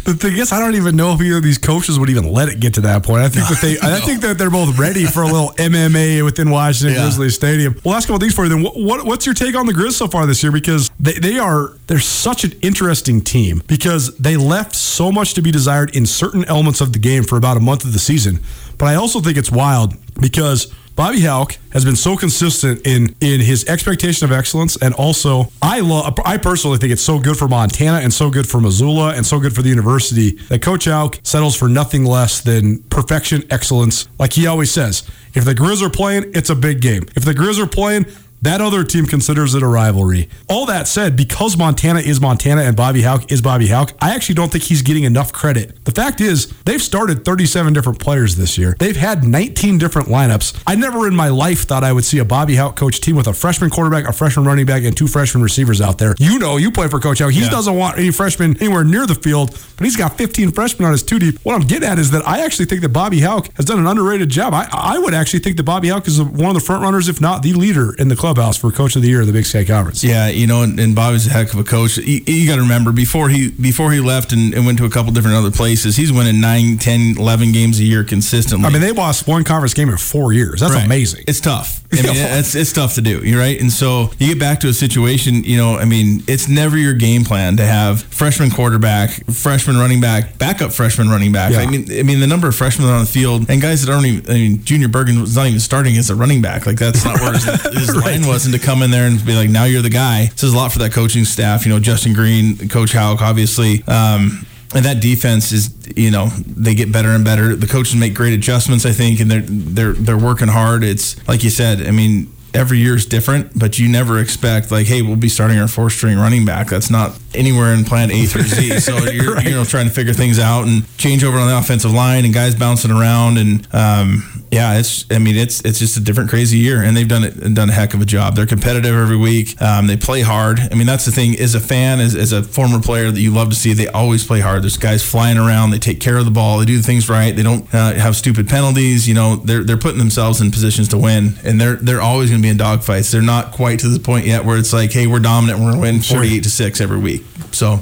the thing is, I don't even know if either of these coaches would even let it get to that point. I think that they, I think that they're both ready for a little MMA within Washington yeah. Grizzlies Stadium. Well, ask couple things for you. Then, what, what, what's your take on the Grizz so far this year? Because they, they are they're such an interesting team because they left so much to be desired in certain elements of the game for about a month of the season. But I also think it's wild because Bobby Hauck has been so consistent in in his expectation of excellence, and also I love. I personally think it's so good for Montana and so good for Missoula and so good for the university that Coach Hauck settles for nothing less than perfection, excellence. Like he always says, if the Grizz are playing, it's a big game. If the Grizz are playing, that other team considers it a rivalry. All that said, because Montana is Montana and Bobby Hauck is Bobby Hauck, I actually don't think he's getting enough credit. The fact is, they've started 37 different players this year. They've had 19 different lineups. I never in my life thought I would see a Bobby Hauck coach team with a freshman quarterback, a freshman running back, and two freshman receivers out there. You know, you play for Coach Hauck. He yeah. doesn't want any freshmen anywhere near the field, but he's got 15 freshmen on his two deep. What I'm getting at is that I actually think that Bobby Hauck has done an underrated job. I, I would actually think that Bobby Hauck is one of the front runners, if not the leader in the clubhouse for Coach of the year of the Big Sky Conference. Yeah, you know, and, and Bobby's a heck of a coach. You, you got to remember before he before he left and, and, went to a couple different other places, he's winning 9, 10, 11 games a year consistently. I mean, they lost one conference game in four years. That's right. amazing. It's tough. I mean, it's, it's tough to do. You're right. And so you get back to a situation, you know, I mean, it's never your game plan to have freshman quarterback, freshman running back, backup freshman running back. Yeah. I mean, I mean, the number of freshmen on the field and guys that aren't even, I mean, Junior Bergen was not even starting as a running back. Like that's not where his, his right. Line was. And to come in there and be like, now you're the guy. Says a lot for that coaching staff. You know, Justin Green, Coach Hauck, obviously. Um, and that defense is, you know, they get better and better. The coaches make great adjustments, I think, and they're they're they're working hard. It's like you said. I mean, every year is different, but you never expect like, hey, we'll be starting our four string running back. That's not anywhere in plan A through Z. So you're right. you know trying to figure things out and change over on the offensive line and guys bouncing around and um, yeah, it's I mean it's it's just a different crazy year and they've done it done a heck of a job. They're competitive every week. Um, they play hard. I mean that's the thing. As a fan, as, as a former player that you love to see, they always play hard. There's guys flying around. They take care of the ball. They do things right. They don't uh, have stupid penalties. You know they're they're putting themselves in positions to win and they're they're always going to be in dogfights. They're not quite to the point yet where it's like hey we're dominant. We're going to win 48 to six every week. So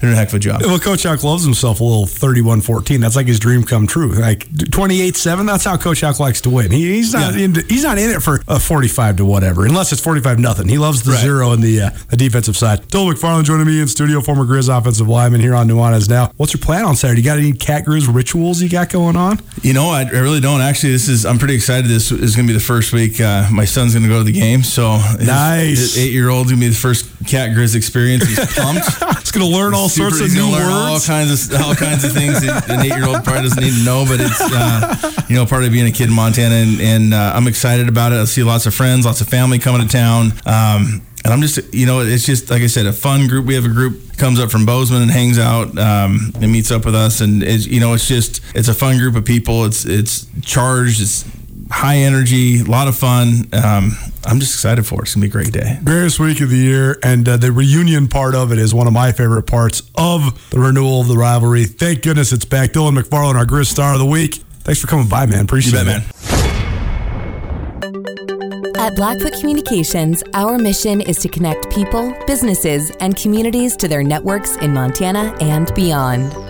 doing a heck of a job. Well, Coach Hauck loves himself a little 31 14. That's like his dream come true. Like 28 7, that's how Coach Hauck likes to win. He, he's not yeah. in, he's not in it for a 45 to whatever, unless it's 45 nothing. He loves the right. zero in the, uh, the defensive side. Dylan McFarland joining me in studio, former Grizz offensive lineman here on Nuanez Now. What's your plan on Saturday? You got any Cat Grizz rituals you got going on? You know, I, I really don't. Actually, this is, I'm pretty excited. This is going to be the first week. Uh, my son's going to go to the game. So, nice. eight year old going to be the first Cat Grizz experience. He's pumped. He's going to learn all Super, sorts of new words. All kinds of all kinds of things an eight year old probably doesn't need to know, but it's uh, you know part of being a kid in Montana, and, and uh, I'm excited about it. I see lots of friends, lots of family coming to town. Um, and I'm just, you know, it's just like I said, a fun group. We have a group comes up from Bozeman and hangs out um, and meets up with us, and it's, you know, it's just it's a fun group of people. It's it's charged. It's high energy, a lot of fun. Um, I'm just excited for it. It's gonna be a great day. Greatest week of the year, and uh, the reunion part of it is one of my favorite parts of the renewal of the rivalry. Thank goodness it's back. Dylan McFarland, our Grizz Star of the Week. Thanks for coming by, man. Appreciate it, man. At Blackfoot Communications, our mission is to connect people, businesses, and communities to their networks in Montana and beyond.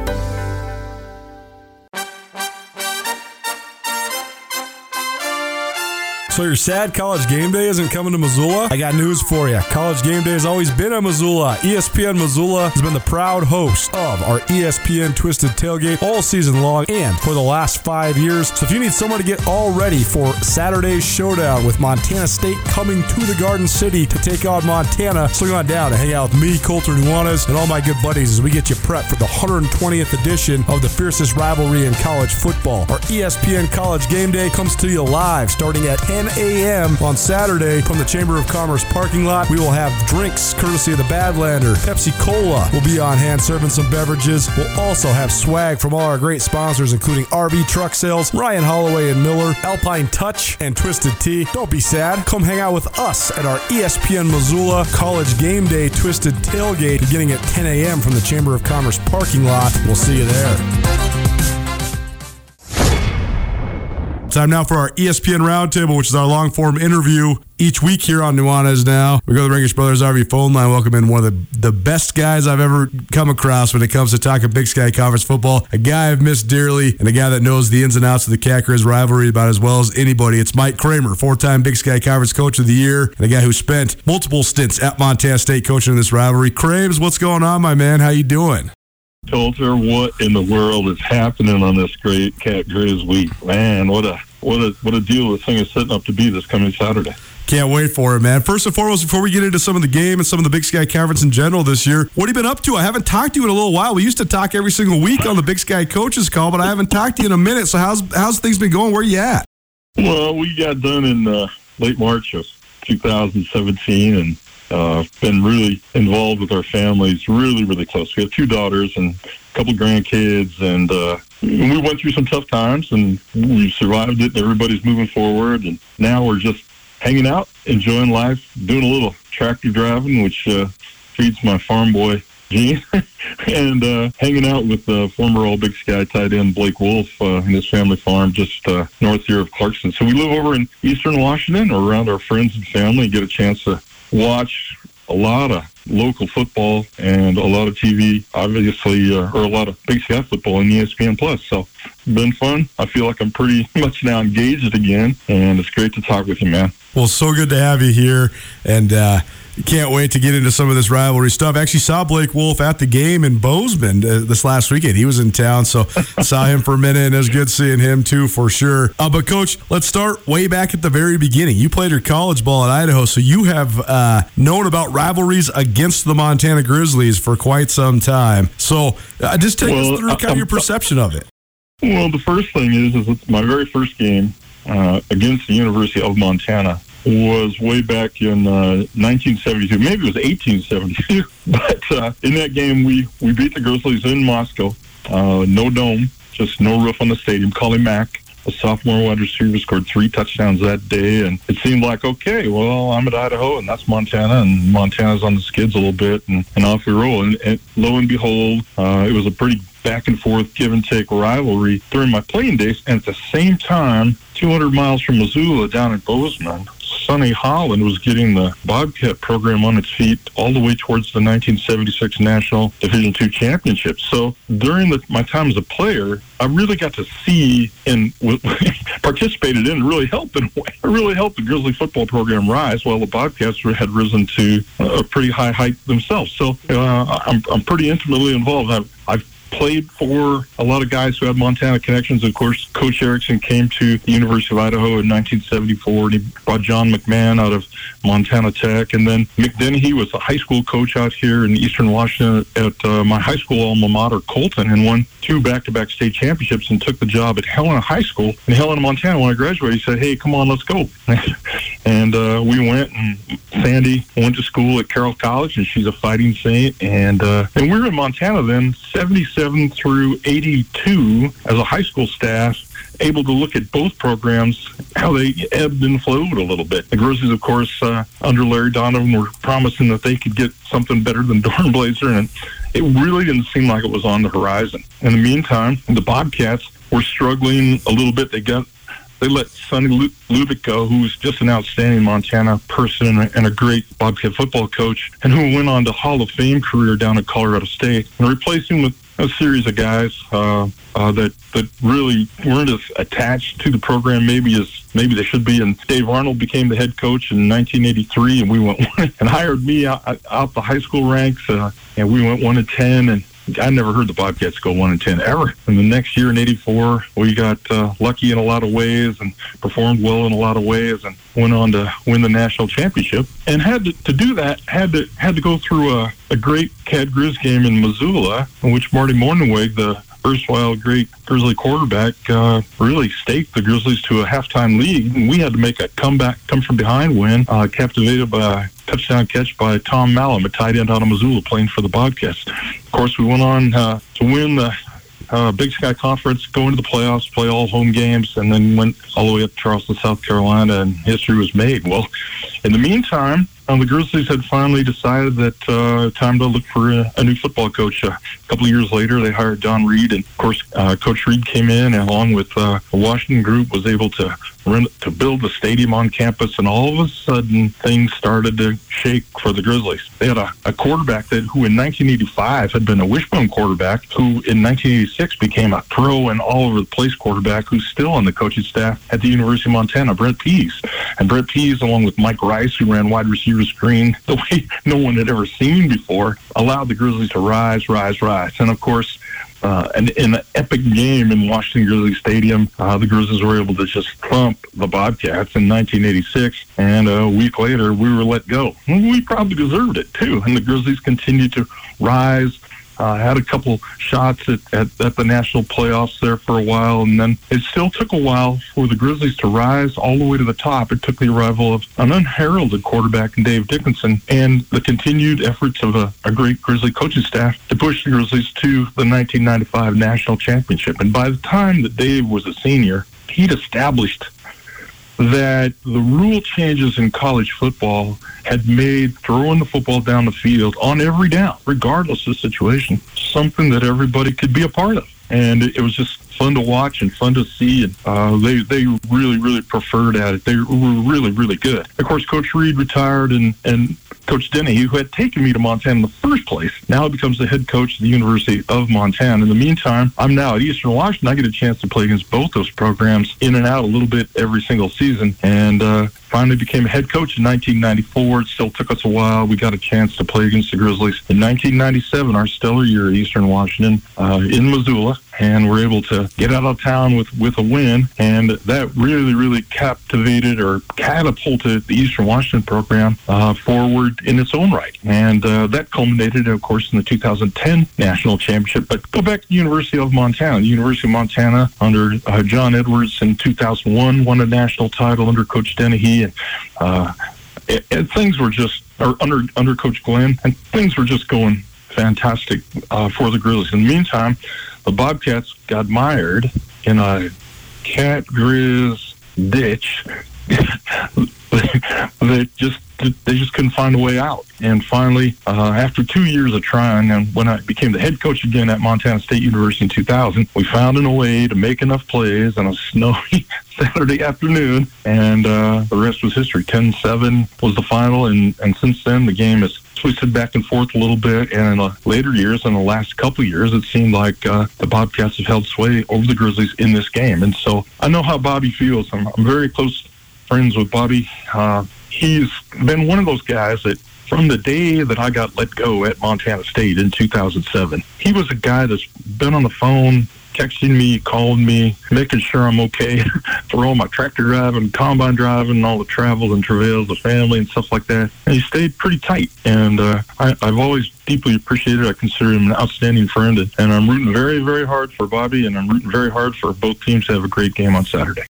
So your sad college game day isn't coming to Missoula? I got news for you. College game day has always been in Missoula. ESPN Missoula has been the proud host of our ESPN Twisted Tailgate all season long and for the last five years. So if you need someone to get all ready for Saturday's showdown with Montana State coming to the Garden City to take on Montana, swing on down to hang out with me, Colter Nuanez, and all my good buddies as we get you prepped for the 120th edition of the fiercest rivalry in college football. Our ESPN College Game Day comes to you live starting at 10 a.m. on Saturday from the Chamber of Commerce parking lot. We will have drinks courtesy of the Badlander. Pepsi Cola will be on hand serving some beverages. We'll also have swag from all our great sponsors, including RV Truck Sales, Ryan Holloway and Miller, Alpine Touch, and Twisted Tea. Don't be sad. Come hang out with us at our ESPN Missoula College Game Day Twisted Tailgate beginning at 10 a.m. from the Chamber of Commerce parking lot. We'll see you there. Time now for our ESPN Roundtable, which is our long form interview each week here on Nuanez Now. We go to the Rangitsch Brothers RV phone line. Welcome in one of the, the best guys I've ever come across when it comes to talking Big Sky Conference football. A guy I've missed dearly and a guy that knows the ins and outs of the Cat rivalry about as well as anybody. It's Mike Kramer, four time Big Sky Conference Coach of the Year, and a guy who spent multiple stints at Montana State coaching in this rivalry. Craves, what's going on, my man? How you doing? Colter, what in the world is happening on this great Cat Grizz week? Man, what a what a what a deal this thing is setting up to be this coming Saturday. Can't wait for it, man. First and foremost, before we get into some of the game and some of the Big Sky Conference in general this year, what have you been up to? I haven't talked to you in a little while. We used to talk every single week on the Big Sky Coaches Call, but I haven't talked to you in a minute. So how's how's things been going? Where you at? Well, we got done in uh, late March of 2017, and uh, been really involved with our families, really, really close. We have two daughters and a couple grandkids, and uh, we went through some tough times, and we survived it. Everybody's moving forward, and now we're just hanging out, enjoying life, doing a little tractor driving, which uh, feeds my farm boy gene, and uh, hanging out with uh, former All Big Sky tight end Blake Wolf uh, and his family farm just uh, north here of Clarkston. So we live over in eastern Washington, or around our friends and family, and get a chance to watch a lot of local football and a lot of TV, obviously, uh, or a lot of Big Sky football on ESPN Plus. So, been fun. I feel like I'm pretty much now engaged again, and it's great to talk with you, man. Well, so good to have you here, and uh, can't wait to get into some of this rivalry stuff. Actually, saw Blake Wolf at the game in Bozeman uh, this last weekend. He was in town, so saw him for a minute, and it was good seeing him too for sure. Uh, but coach, let's start way back at the very beginning. You played your college ball at Idaho, so you have uh, known about rivalries against the Montana Grizzlies for quite some time. So uh, just take well, us through kind of your perception of it. Well, the first thing is, is it's my very first game uh, against the University of Montana was way back in uh, 1972. Maybe it was 1872. but uh, in that game, we, we beat the Grizzlies in Moscow. Uh, no dome, just no roof on the stadium. Collie Mack, a sophomore wide receiver, scored three touchdowns that day. And it seemed like, okay, well, I'm at Idaho and that's Montana. And Montana's on the skids a little bit. And, and off we roll. And, and lo and behold, uh, it was a pretty back and forth, give and take rivalry during my playing days. And at the same time, 200 miles from Missoula down in Bozeman, Sonny Holland was getting the Bobcat program on its feet all the way towards the 1976 National Division II Championship. So during the, my time as a player, I really got to see and participated in and really helped in really helped the Grizzly football program rise while the Bobcats had risen to a pretty high height themselves. So uh, I'm, I'm pretty intimately involved. I've, I've played for a lot of guys who had Montana connections. Of course, Coach Erickson came to the University of Idaho in 1974, and he brought John McMahon out of Montana Tech. And then Mick Dennehy was a high school coach out here in Eastern Washington at uh, my high school alma mater, Colton, and won two back-to-back state championships and took the job at Helena High School in Helena, Montana. When I graduated, he said, hey, come on, let's go. and uh, we went, and Sandy went to school at Carroll College, and she's a fighting saint. And, uh, and we were in Montana then, 77 through 82 as a high school staff able to look at both programs, how they ebbed and flowed a little bit. The Grizzlies, of course, uh, under Larry Donovan, were promising that they could get something better than Dornblaser, and it really didn't seem like it was on the horizon. In the meantime, the Bobcats were struggling a little bit. They got they let Sonny Lubick go, who's just an outstanding Montana person and a, and a, great Bobcat football coach, and who went on to Hall of Fame career down at Colorado State, and replaced him with a series of guys uh, uh, that that really weren't as attached to the program maybe as maybe they should be. And Dave Arnold became the head coach in 1983, and we went and hired me out, out the high school ranks, uh, and we went one to ten, and I never heard the Bobcats go one and ten ever. And the next year in '84, we got uh, lucky in a lot of ways and performed well in a lot of ways, and went on to win the national championship. And had to, to do that, had to had to go through a, a great Cat Grizz game in Missoula, in which Marty Mornhinweg, the erstwhile great Grizzly quarterback, uh, really staked the Grizzlies to a halftime lead. And we had to make a comeback, come from behind win, uh, captivated by touchdown catch by Tom Malum, a tight end out of Missoula, playing for the Bobcats. Of course, we went on uh, to win the uh, Big Sky Conference, go into the playoffs, play all home games, and then went all the way up to Charleston, South Carolina, and history was made. Well, in the meantime, the Grizzlies had finally decided that uh, time to look for a, a new football coach. Uh, a couple of years later, they hired Don Read, and of course, uh, Coach Read came in, and along with uh, the Washington group, was able to rent to build the stadium on campus, and all of a sudden, things started to shake for the Grizzlies. They had a, a quarterback that, who in 1985 had been a wishbone quarterback, who in 1986 became a pro and all over the place quarterback, who's still on the coaching staff at the University of Montana, Brent Pease. And Brent Pease, along with Mike Rice, who ran wide receiver screen the way no one had ever seen before, allowed the Grizzlies to rise, rise, rise. And of course, uh, in an epic game in Washington Grizzlies Stadium, uh, the Grizzlies were able to just thump the Bobcats in 1986. And a week later, we were let go. We probably deserved it too. And the Grizzlies continued to rise uh, had a couple shots at, at, at, the national playoffs there for a while, and then it still took a while for the Grizzlies to rise all the way to the top. It took the arrival of an unheralded quarterback in Dave Dickenson and the continued efforts of a, a great Grizzly coaching staff to push the Grizzlies to the 1995 national championship. And by the time that Dave was a senior, he'd established that the rule changes in college football had made throwing the football down the field on every down, regardless of situation, something that everybody could be a part of. And it was just fun to watch and fun to see. And uh, they they really really preferred at it. They were really really good. Of course, Coach Read retired, and and Coach Dennehy, who had taken me to Montana in the first place, now becomes the head coach of the University of Montana. In the meantime, I'm now at Eastern Washington. I get a chance to play against both those programs in and out a little bit every single season, and uh, finally became a head coach in 1994. It still took us a while. We got a chance to play against the Grizzlies in 1997, our stellar year at Eastern Washington uh, in Missoula, and we're able to get out of town with, with a win. And that really, really captivated or catapulted the Eastern Washington program uh, forward in its own right. And uh, that culminated, of course, in the 2010 national championship. But go back to University of Montana. University of Montana, under uh, John Edwards in 2001, won a national title under Coach Dennehy and uh, things were just or under under Coach Glenn, and things were just going fantastic uh, for the Grizzlies. In the meantime, the Bobcats got mired in a cat grizz ditch that just they just couldn't find a way out. And finally, uh, after two years of trying, and when I became the head coach again at Montana State University in 2000, we found a way to make enough plays on a snowy Saturday afternoon, and uh, the rest was history. 10-7 was the final, and, and since then the game has twisted back and forth a little bit. And in the later years, in the last couple years, it seemed like uh, the Bobcats have held sway over the Grizzlies in this game. And so I know how Bobby feels. I'm, I'm very close friends with Bobby. Uh, he's been one of those guys that from the day that I got let go at Montana State in 2007, he was a guy that's been on the phone, texting me, calling me, making sure I'm okay for all my tractor driving, combine driving, all the travels and travails, the family and stuff like that. And he stayed pretty tight. And uh, I, I've always deeply appreciated. I consider him an outstanding friend, and I'm rooting very, very hard for Bobby, and I'm rooting very hard for both teams to have a great game on Saturday.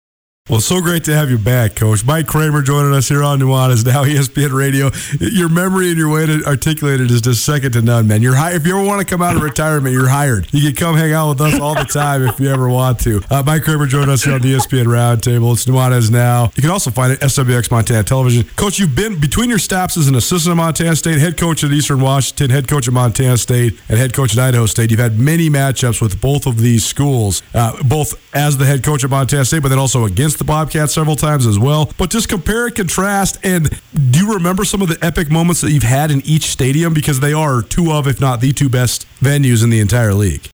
Well, so great to have you back, Coach. Mike Kramer joining us here on Nuanez now ESPN Radio. Your memory and your way to articulate it is just second to none, man. You're if you ever want to come out of retirement, you're hired. You can come hang out with us all the time if you ever want to. Uh, Mike Kramer joining us here on the ESPN Roundtable. It's Nuanez now. You can also find it at SWX Montana Television. Coach, you've been between your stops as an assistant at Montana State, head coach at Eastern Washington, head coach at Montana State, and head coach at Idaho State. You've had many matchups with both of these schools, uh, both as the head coach at Montana State, but then also against the Bobcats several times as well. But just compare and contrast. And do you remember some of the epic moments that you've had in each stadium? Because they are two of, if not the two best venues in the entire league.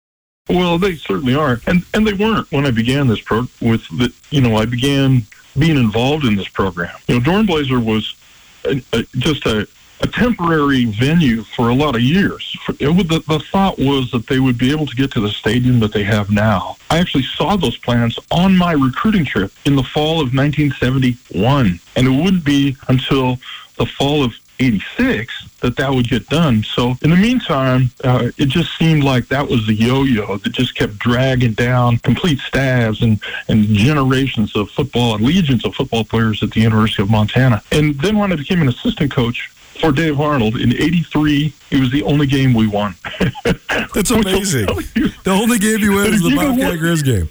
Well, they certainly are, and and they weren't when I began this pro. With the, you know, I began being involved in this program. You know, Dornblaser was a, a, just a, a temporary venue for a lot of years. Would, the, the thought was that they would be able to get to the stadium that they have now. I actually saw those plans on my recruiting trip in the fall of 1971, and it wouldn't be until the fall of 86 that that would get done. So in the meantime, uh, it just seemed like that was the yo-yo that just kept dragging down complete staffs and, and generations of football and legions of football players at the University of Montana. And then when I became an assistant coach, for Dave Arnold in '83. It was the only game we won. That's amazing. the only game you win is the Bobcat Grizz game.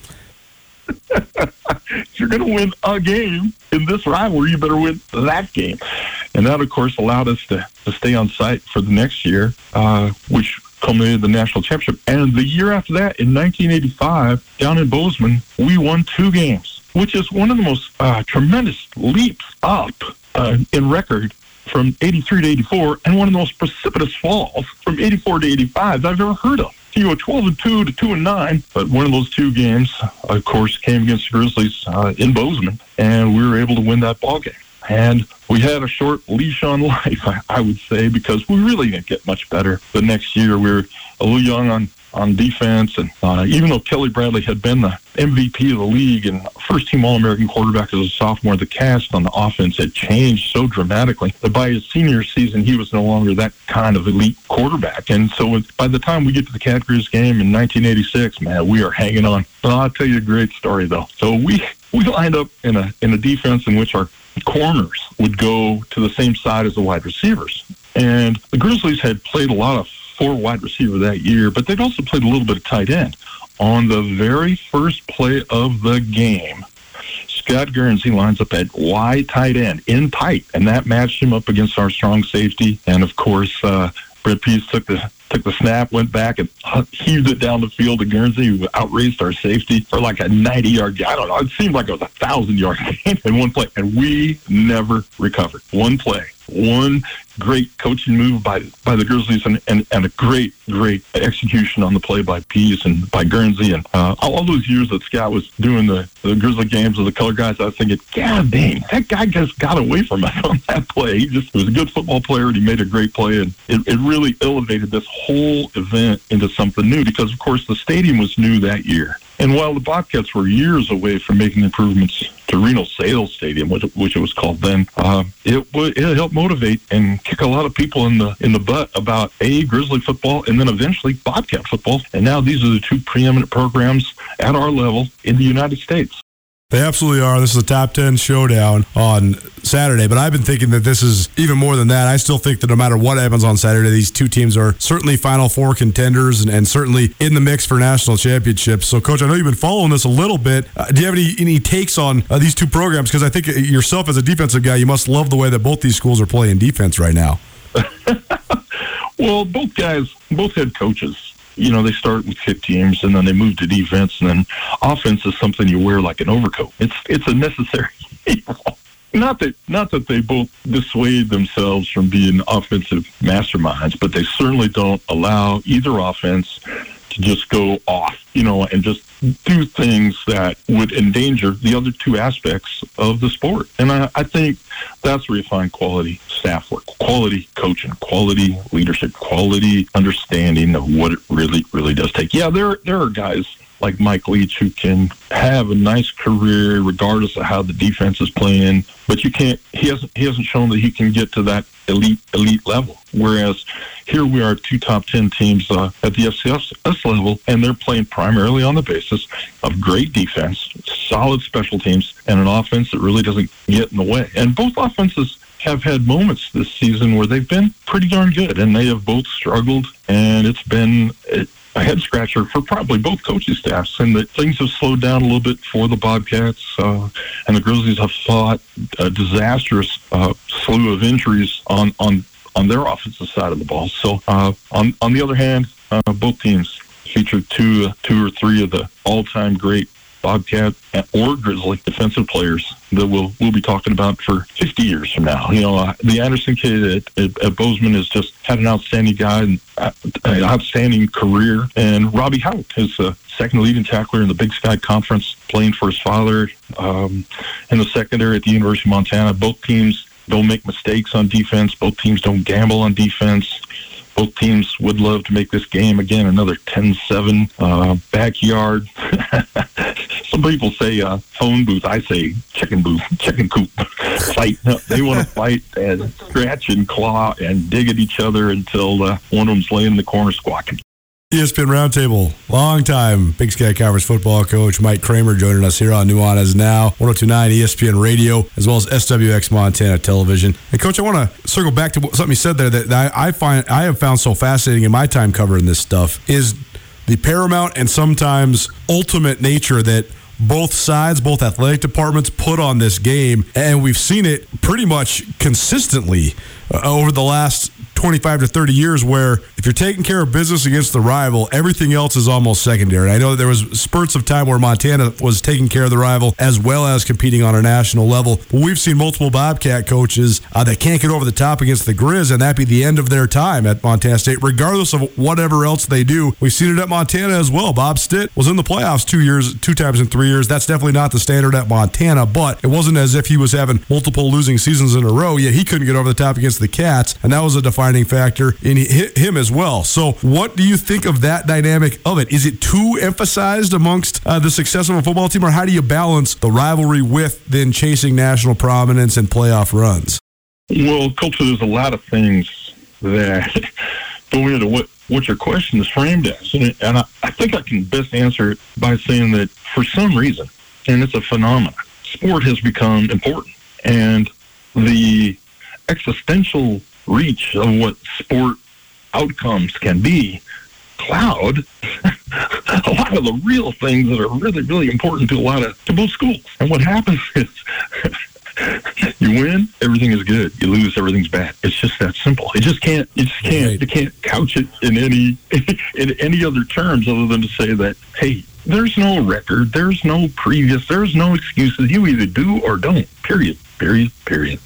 if you're going to win a game in this rivalry, you better win that game. And that, of course, allowed us to, to stay on site for the next year, uh, which culminated the national championship. And the year after that, in 1985, down in Bozeman, we won two games, which is one of the most uh, tremendous leaps up uh, in record from 83 to 84 and one of the most precipitous falls from 84 to 85 I've ever heard of you know, 12 and 2 to 2 and 9. But one of those two games, of course, came against the Grizzlies uh, in Bozeman, and we were able to win that ball game. And we had a short leash on life, I, I would say, because we really didn't get much better. The next year, we were a little young on on defense. And uh, even though Kelly Bradley had been the MVP of the league and first team All American quarterback as a sophomore, the cast on the offense had changed so dramatically that by his senior season, he was no longer that kind of elite quarterback. And so by the time we get to the Cat Grizz game in 1986, man, we are hanging on. Well, I'll tell you a great story, though. So we, we lined up in a, in a defense in which our corners would go to the same side as the wide receivers. And the Grizzlies had played a lot of four wide receiver that year, but they'd also played a little bit of tight end. On the very first play of the game, Scott Guernsey lines up at wide tight end in tight, and that matched him up against our strong safety. And of course, uh, Brent Pease took the took the snap, went back and heaved it down the field to Guernsey, who outraced our safety for like a 90 yard I don't know. It seemed like it was a thousand yard game in one play, and we never recovered. One play one great coaching move by by the Grizzlies and, and, and a great, great execution on the play by Pease and by Guernsey. And uh, all those years that Scott was doing the, the Grizzly games with the color guys, I was thinking, God dang, that guy just got away from us on that play. He just was a good football player and he made a great play. And it, it really elevated this whole event into something new because, of course, the stadium was new that year. And while the Bobcats were years away from making improvements to Reno Sales Stadium, which, it was called then, uh, it would it helped motivate and kick a lot of people in the in the butt about a Grizzly football and then eventually Bobcat football. And now these are the two preeminent programs at our level in the United States. They absolutely are. This is a top 10 showdown on Saturday, but I've been thinking that this is even more than that. I still think that no matter what happens on Saturday, these two teams are certainly Final Four contenders and, and certainly in the mix for national championships. So, Coach, I know you've been following this a little bit. Uh, do you have any, any takes on uh, these two programs? Because I think yourself as a defensive guy, you must love the way that both these schools are playing defense right now. well, both guys, both head coaches you know, they start with kick teams and then they move to defense and then offense is something you wear like an overcoat. It's it's a necessary. Not that not that they both dissuade themselves from being offensive masterminds, but they certainly don't allow either offense to just go off, you know, and just do things that would endanger the other two aspects of the sport. And I, I think that's where you find quality staff work, quality coaching, quality leadership, quality understanding of what it really, really does take. Yeah, there there are guys like Mike Leach who can have a nice career regardless of how the defense is playing, but you can't. He hasn't. He hasn't shown that he can get to that elite elite level. Whereas here we are, two top ten teams uh, at the FCS level, and they're playing primarily on the basis of great defense, solid special teams, and an offense that really doesn't get in the way. And both offenses have had moments this season where they've been pretty darn good, and they have both struggled, and it's been. A head scratcher for probably both coaching staffs, and that things have slowed down a little bit for the Bobcats, uh, and the Grizzlies have fought a disastrous uh, slew of injuries on on on their offensive side of the ball. So uh, on on the other hand, uh, both teams featured two two or three of the all time great Bobcat or Grizzly defensive players that we'll we'll be talking about for 50 years from now. You know, uh, the Andersen kid at, at, at Bozeman has just had an outstanding guy, and uh, an outstanding career. And Robby Hauck is the second leading tackler in the Big Sky Conference, playing for his father um, in the secondary at the University of Montana. Both teams don't make mistakes on defense. Both teams don't gamble on defense both teams would love to make this game again another 10-7 uh, backyard. Some people say uh, phone booth. I say chicken booth, chicken coop fight. They want to fight and scratch and claw and dig at each other until uh, one of them's laying in the corner squawking. ESPN Roundtable, long time Big Sky Conference football coach Mike Kramer joining us here on Nuanez Now, 1029 ESPN Radio, as well as SWX Montana Television. And Coach, I want to circle back to something you said there that I find I have found so fascinating in my time covering this stuff is the paramount and sometimes ultimate nature that both sides, both athletic departments put on this game, and we've seen it pretty much consistently uh, over the last 25 to 30 years where if you're taking care of business against the rival, everything else is almost secondary. I know there was spurts of time where Montana was taking care of the rival as well as competing on a national level. But we've seen multiple Bobcat coaches uh, that can't get over the top against the Grizz, and that be the end of their time at Montana State, regardless of whatever else they do. We've seen it at Montana as well. Bob Stitt was in the playoffs two years, two times in three years. That's definitely not the standard at Montana, but it wasn't as if he was having multiple losing seasons in a row. Yet he couldn't get over the top against the Cats, and that was a defining factor in him as well. So, what do you think of that dynamic of it? Is it too emphasized amongst uh, the success of a football team, or how do you balance the rivalry with then chasing national prominence and playoff runs? Well, Colter, there's a lot of things that go into what what your question is framed as. And, and I, I think I can best answer it by saying that for some reason, and it's a phenomenon, sport has become important. And the existential reach of what sport outcomes can be cloud a lot of the real things that are really, really important to a lot of to both schools. And what happens is you win, everything is good. You lose, everything's bad. It's just that simple. It just can't. You just can't. Right. You can't couch it in any in any other terms other than to say that hey, there's no record, there's no previous, there's no excuses. You either do or don't. Period. Period. Period.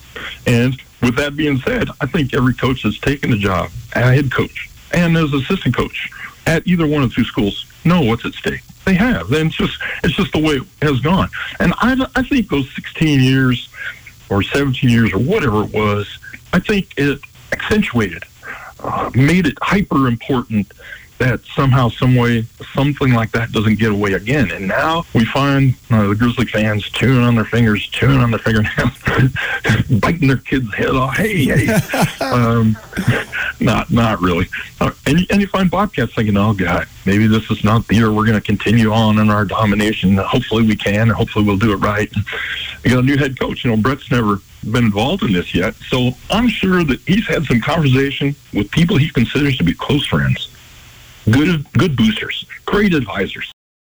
And with that being said, I think every coach that's taken a job, a head coach and as assistant coach at either one of two schools, know what's at stake. They have. And it's just it's just the way it has gone. And I, I think those 16 years or 17 years or whatever it was, I think it accentuated, uh, made it hyper important that somehow, some way, something like that doesn't get away again. And now we find uh, the Grizzly fans chewing on their fingers, chewing on their fingernails, biting their kids' head off. Hey, hey. um, not, not really. Uh, and, and you find Bobcats thinking, oh, God, maybe this is not the year we're going to continue on in our domination. Hopefully we can, hopefully we'll do it right. We got a new head coach. You know, Brent's never been involved in this yet. So I'm sure that he's had some conversation with people he considers to be close friends good good boosters, great advisors.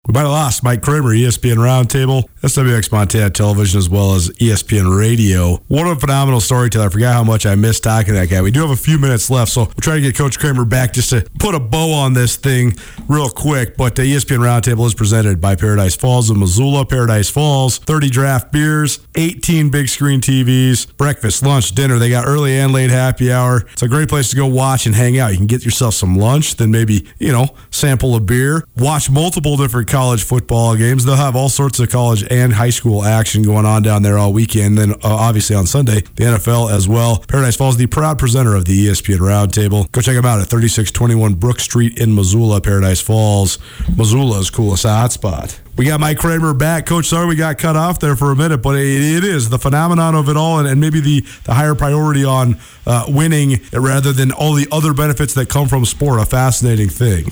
We might have lost Mike Kramer, ESPN Roundtable, SWX Montana Television, as well as ESPN Radio. What a phenomenal storyteller. I forgot how much I missed talking to that guy. We do have a few minutes left, so we'll try to get Coach Kramer back just to put a bow on this thing real quick. But uh, the ESPN Roundtable is presented by Paradise Falls of Missoula. Paradise Falls, 30 draft beers, 18 big screen TVs, breakfast, lunch, dinner. They got early and late happy hour. It's a great place to go watch and hang out. You can get yourself some lunch, then maybe, you know, sample a beer, watch multiple different college football games. They'll have all sorts of college and high school action going on down there all weekend. Then, uh, obviously, on Sunday, the NFL as well. Paradise Falls, the proud presenter of the ESPN Roundtable. Go check them out at 3621 Brook Street in Missoula, Paradise Falls. Missoula's coolest hotspot. We got Mike Kramer back. Coach, sorry we got cut off there for a minute, but it, it is the phenomenon of it all and, and maybe the, the higher priority on uh, winning rather than all the other benefits that come from sport. A fascinating thing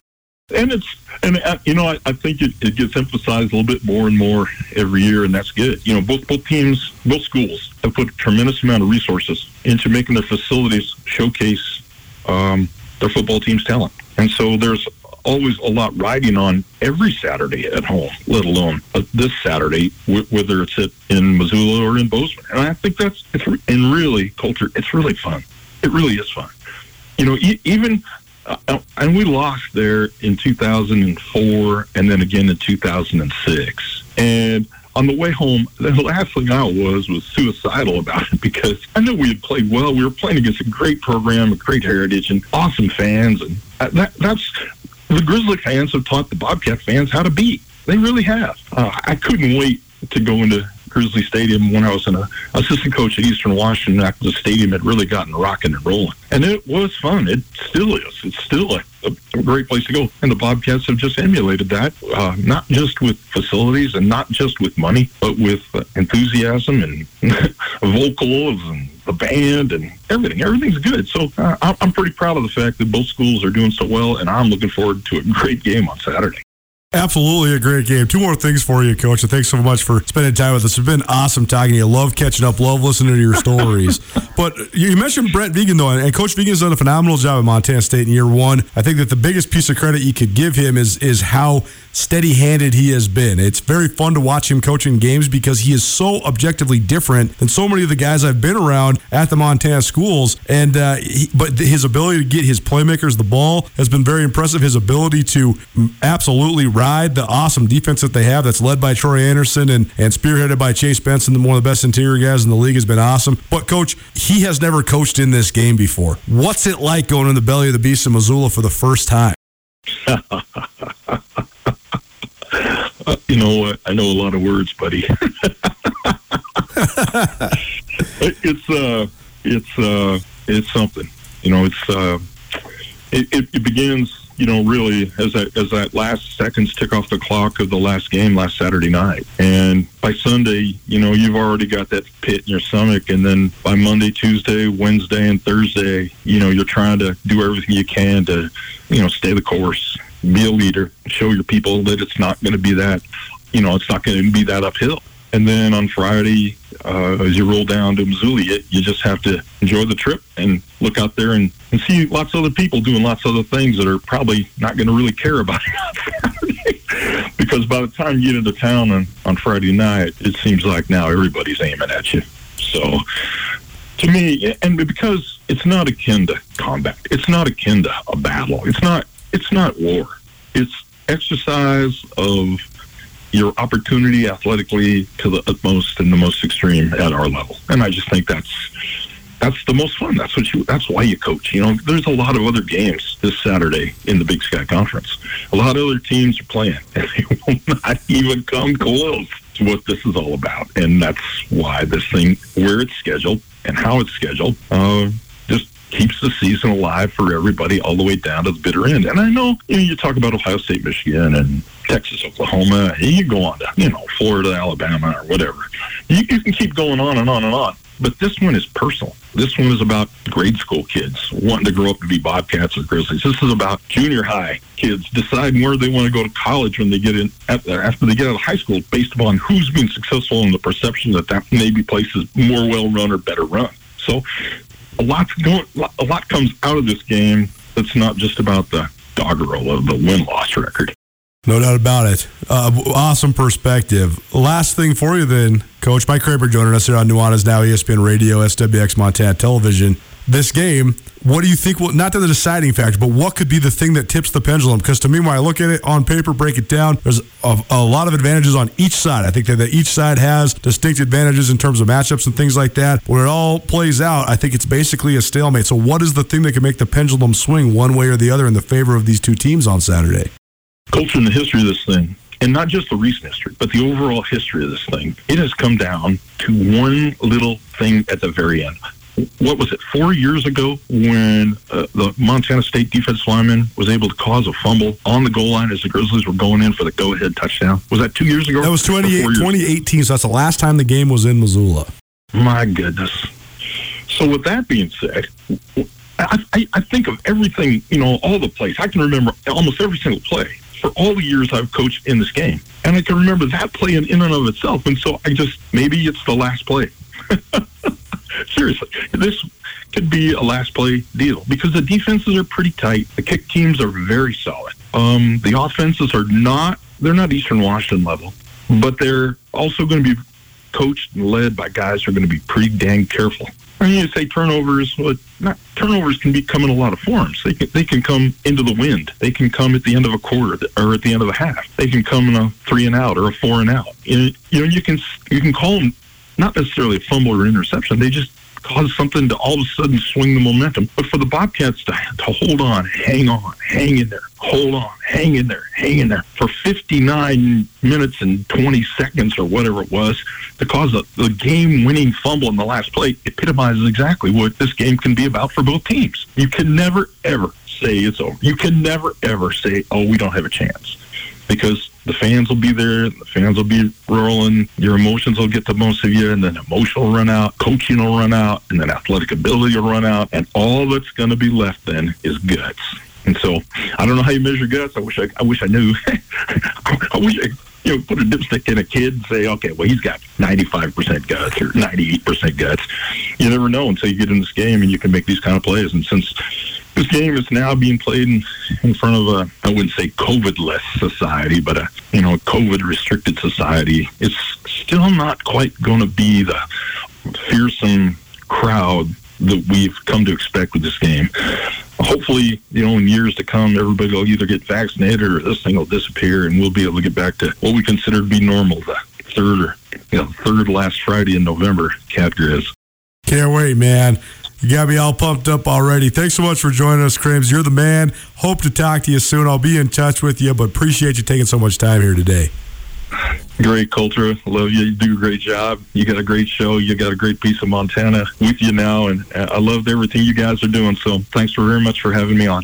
and it's and uh, you know I, I think it, it, gets emphasized a little bit more and more every year, and that's good. You know, both both teams, both schools have put a tremendous amount of resources into making their facilities showcase um, their football team's talent, and so there's always a lot riding on every Saturday at home, let alone uh, this Saturday, w- whether it's at, in Missoula or in Bozeman. And I think that's it's and really culture. It's really fun. It really is fun. You know, e- even and we lost there in 2004 and then again in 2006. And on the way home, the last thing I was was suicidal about it because I knew we had played well. We were playing against a great program, a great heritage, and awesome fans. And that, that's the Grizzly fans have taught the Bobcat fans how to beat. They really have. Uh, I couldn't wait to go into Grizzly Stadium when I was an assistant coach at Eastern Washington after the stadium had really gotten rocking and rolling. And it was fun. It still is. It's still a, a great place to go. And the Bobcats have just emulated that, uh, not just with facilities and not just with money, but with uh, enthusiasm and vocals and the band and everything. Everything's good. So uh, I'm pretty proud of the fact that both schools are doing so well, and I'm looking forward to a great game on Saturday. Absolutely a great game. Two more things for you, Coach. And thanks so much for spending time with us. It's been awesome talking to you. Love catching up. Love listening to your stories. but you mentioned Brent Vigen, though, and Coach Vigen's done a phenomenal job at Montana State in year one. I think that the biggest piece of credit you could give him is is how steady handed he has been. It's very fun to watch him coaching games because he is so objectively different than so many of the guys I've been around at the Montana schools. And uh, he, but his ability to get his playmakers the ball has been very impressive. His ability to absolutely ride the awesome defense that they have, that's led by Troy Andersen and and spearheaded by Chase Benson, one of the best interior guys in the league, has been awesome. But coach, he has never coached in this game before. What's it like going in the belly of the beast in Missoula for the first time? You know, I know a lot of words, buddy. it's uh, it's uh, it's something. You know, it's uh, it, it begins. You know, really as that as that last seconds tick off the clock of the last game last Saturday night, and by Sunday, you know, you've already got that pit in your stomach, and then by Monday, Tuesday, Wednesday, and Thursday, you know, you're trying to do everything you can to, you know, stay the course be a leader, show your people that it's not going to be that, you know, it's not going to be that uphill. And then on Friday, uh, as you roll down to Missoula, you, you just have to enjoy the trip and look out there and, and see lots of other people doing lots of other things that are probably not going to really care about it because by the time you get into town on, on Friday night, it seems like now everybody's aiming at you. So to me, and because it's not akin to combat, it's not akin to a battle. It's not it's not war. It's exercise of your opportunity athletically to the utmost and the most extreme at our level. And I just think that's that's the most fun. That's what you. That's why you coach. You know, there's a lot of other games this Saturday in the Big Sky Conference. A lot of other teams are playing, and they will not even come close to what this is all about. And that's why this thing, where it's scheduled and how it's scheduled, uh, just keeps the season alive for everybody all the way down to the bitter end. And I know, you know, you talk about Ohio State, Michigan, and Texas, Oklahoma, and you go on to, you know, Florida, Alabama, or whatever. You, you can keep going on and on and on. But this one is personal. This one is about grade school kids wanting to grow up to be Bobcats or Grizzlies. This is about junior high kids deciding where they want to go to college when they get in after they get out of high school, based upon who's been successful and the perception that that maybe place is more well run or better run. So a lot going, a lot comes out of this game that's not just about the doggerel of the win loss record. No doubt about it. Uh, awesome perspective. Last thing for you, then, Coach Mike Kramer joining us here on Nuanez Now, ESPN Radio, SWX Montana Television this game. What do you think? Well, not the deciding factor, but what could be the thing that tips the pendulum? Because to me, when I look at it on paper, break it down, there's a, a lot of advantages on each side. I think that, that each side has distinct advantages in terms of matchups and things like that. When it all plays out, I think it's basically a stalemate. So, what is the thing that can make the pendulum swing one way or the other in the favor of these two teams on Saturday? Culture and the history of this thing and not just the recent history, but the overall history of this thing, it has come down to one little thing at the very end what was it, four years ago when uh, the Montana State defense lineman was able to cause a fumble on the goal line as the Grizzlies were going in for the go ahead touchdown? Was that two years ago? That was 2018, so that's the last time the game was in Missoula. My goodness. So, with that being said, I, I, I think of everything, you know, all the plays. I can remember almost every single play for all the years I've coached in this game. And I can remember that play in, in and of itself. And so I just, maybe it's the last play. seriously, this could be a last play deal because the defenses are pretty tight. The kick teams are very solid. Um, the offenses are not, they're not Eastern Washington level, but they're also going to be coached and led by guys who are going to be pretty dang careful. I mean, you say turnovers. Well, not turnovers can be come in a lot of forms. They can they can come into the wind. They can come at the end of a quarter or at the end of a half. They can come in a three and out or a four and out. You know, you can you can call them not necessarily a fumble or interception. They just cause something to all of a sudden swing the momentum. But for the Bobcats to, to hold on, hang on, hang in there, hold on, hang in there, hang in there for 59 minutes and 20 seconds or whatever it was to cause a, the game winning fumble in the last play epitomizes exactly what this game can be about for both teams. You can never, ever say it's over. You can never, ever say, oh, we don't have a chance. Because the fans will be there, the fans will be rolling, your emotions will get the most of you, and then emotion will run out, coaching will run out, and then athletic ability will run out, and all that's going to be left then is guts. And so I don't know how you measure guts. I wish I, I wish I knew. I wish I you know, put a dipstick in a kid and say, okay, well, he's got 95% guts or 98% guts. You never know until you get in this game and you can make these kind of plays. And since this game is now being played in, in front of a, I wouldn't say COVID-less society, but a, you know, COVID-restricted society, it's still not quite going to be the fearsome crowd that we've come to expect with this game. Hopefully, you know, in years to come, everybody will either get vaccinated or this thing will disappear, and we'll be able to get back to what we consider to be normal, the third or you know, third last Friday in November, Cat. Can't wait, man. You got me all pumped up already. Thanks so much for joining us, Crims. You're the man. Hope to talk to you soon. I'll be in touch with you, but appreciate you taking so much time here today. Great culture. Love you. You do a great job. You got a great show. You got a great piece of Montana with you now, and I loved everything you guys are doing. So thanks very much for having me on.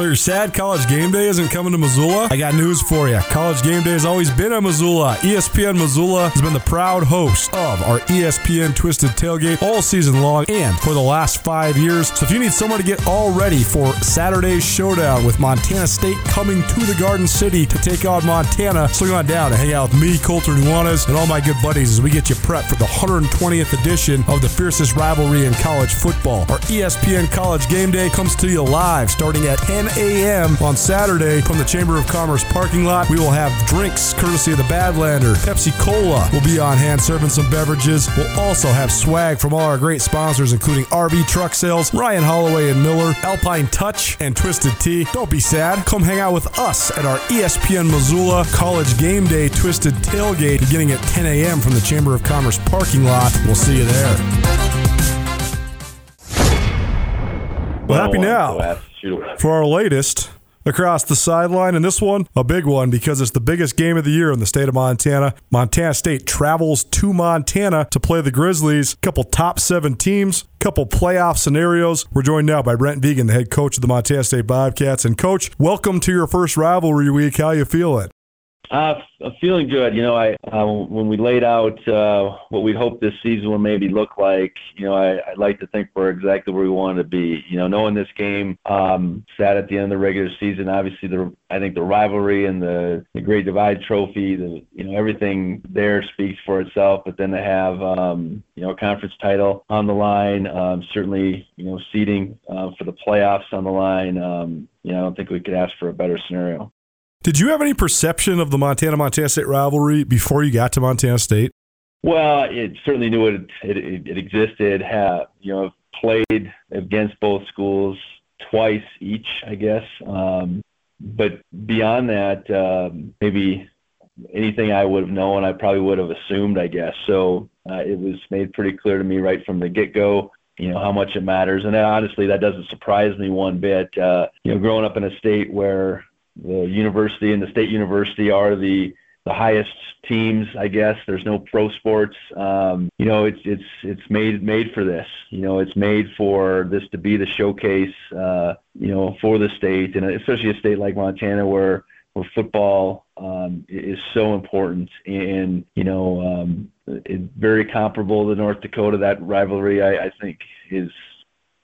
So you're sad college game day isn't coming to Missoula? I got news for you. College game day has always been in Missoula. ESPN Missoula has been the proud host of our ESPN Twisted Tailgate all season long and for the last five years. So if you need someone to get all ready for Saturday's showdown with Montana State coming to the Garden City to take on Montana, swing on down and hang out with me, Colter Nuanez, and all my good buddies as we get you prepped for the 120th edition of the fiercest rivalry in college football. Our ESPN College Game Day comes to you live starting at 10 a.m. on Saturday from the Chamber of Commerce parking lot. We will have drinks courtesy of the Badlander. Pepsi Cola will be on hand serving some beverages. We'll also have swag from all our great sponsors, including RV Truck Sales, Ryan Holloway and Miller, Alpine Touch, and Twisted Tea. Don't be sad. Come hang out with us at our ESPN Missoula College Game Day Twisted Tailgate beginning at 10 a.m. from the Chamber of Commerce parking lot. We'll see you there. Well, happy now for our latest across the sideline. And this one, a big one because it's the biggest game of the year in the state of Montana. Montana State travels to Montana to play the Grizzlies. Couple top seven teams, couple playoff scenarios. We're joined now by Brent Vigen, the head coach of the Montana State Bobcats. And coach, welcome to your first rivalry week. How you feeling? Uh, I'm feeling good. You know, I uh, when we laid out uh, what we hoped this season would maybe look like, you know, I, I'd like to think we're exactly where we wanted to be. You know, knowing this game um, sat at the end of the regular season, obviously the I think the rivalry and the, the Great Divide Trophy, the you know everything there speaks for itself. But then to have um, you know a conference title on the line, um, certainly you know seeding uh, for the playoffs on the line. Um, you know, I don't think we could ask for a better scenario. Did you have any perception of the Montana Montana State rivalry before you got to Montana State? Well, it certainly knew it it, it, existed. Have you know played against both schools twice each, I guess. Um, but beyond that, um, maybe anything I would have known, I probably would have assumed, I guess. So uh, it was made pretty clear to me right from the get go. You know how much it matters, and honestly, that doesn't surprise me one bit. Uh, you know, growing up in a state where the university and the state university are the the highest teams, I guess. There's no pro sports. Um, you know, it's it's it's made made for this. You know, it's made for this to be the showcase. Uh, you know, for the state, and especially a state like Montana where where football um, is so important, and you know, um, very comparable to North Dakota. That rivalry, I, I think, is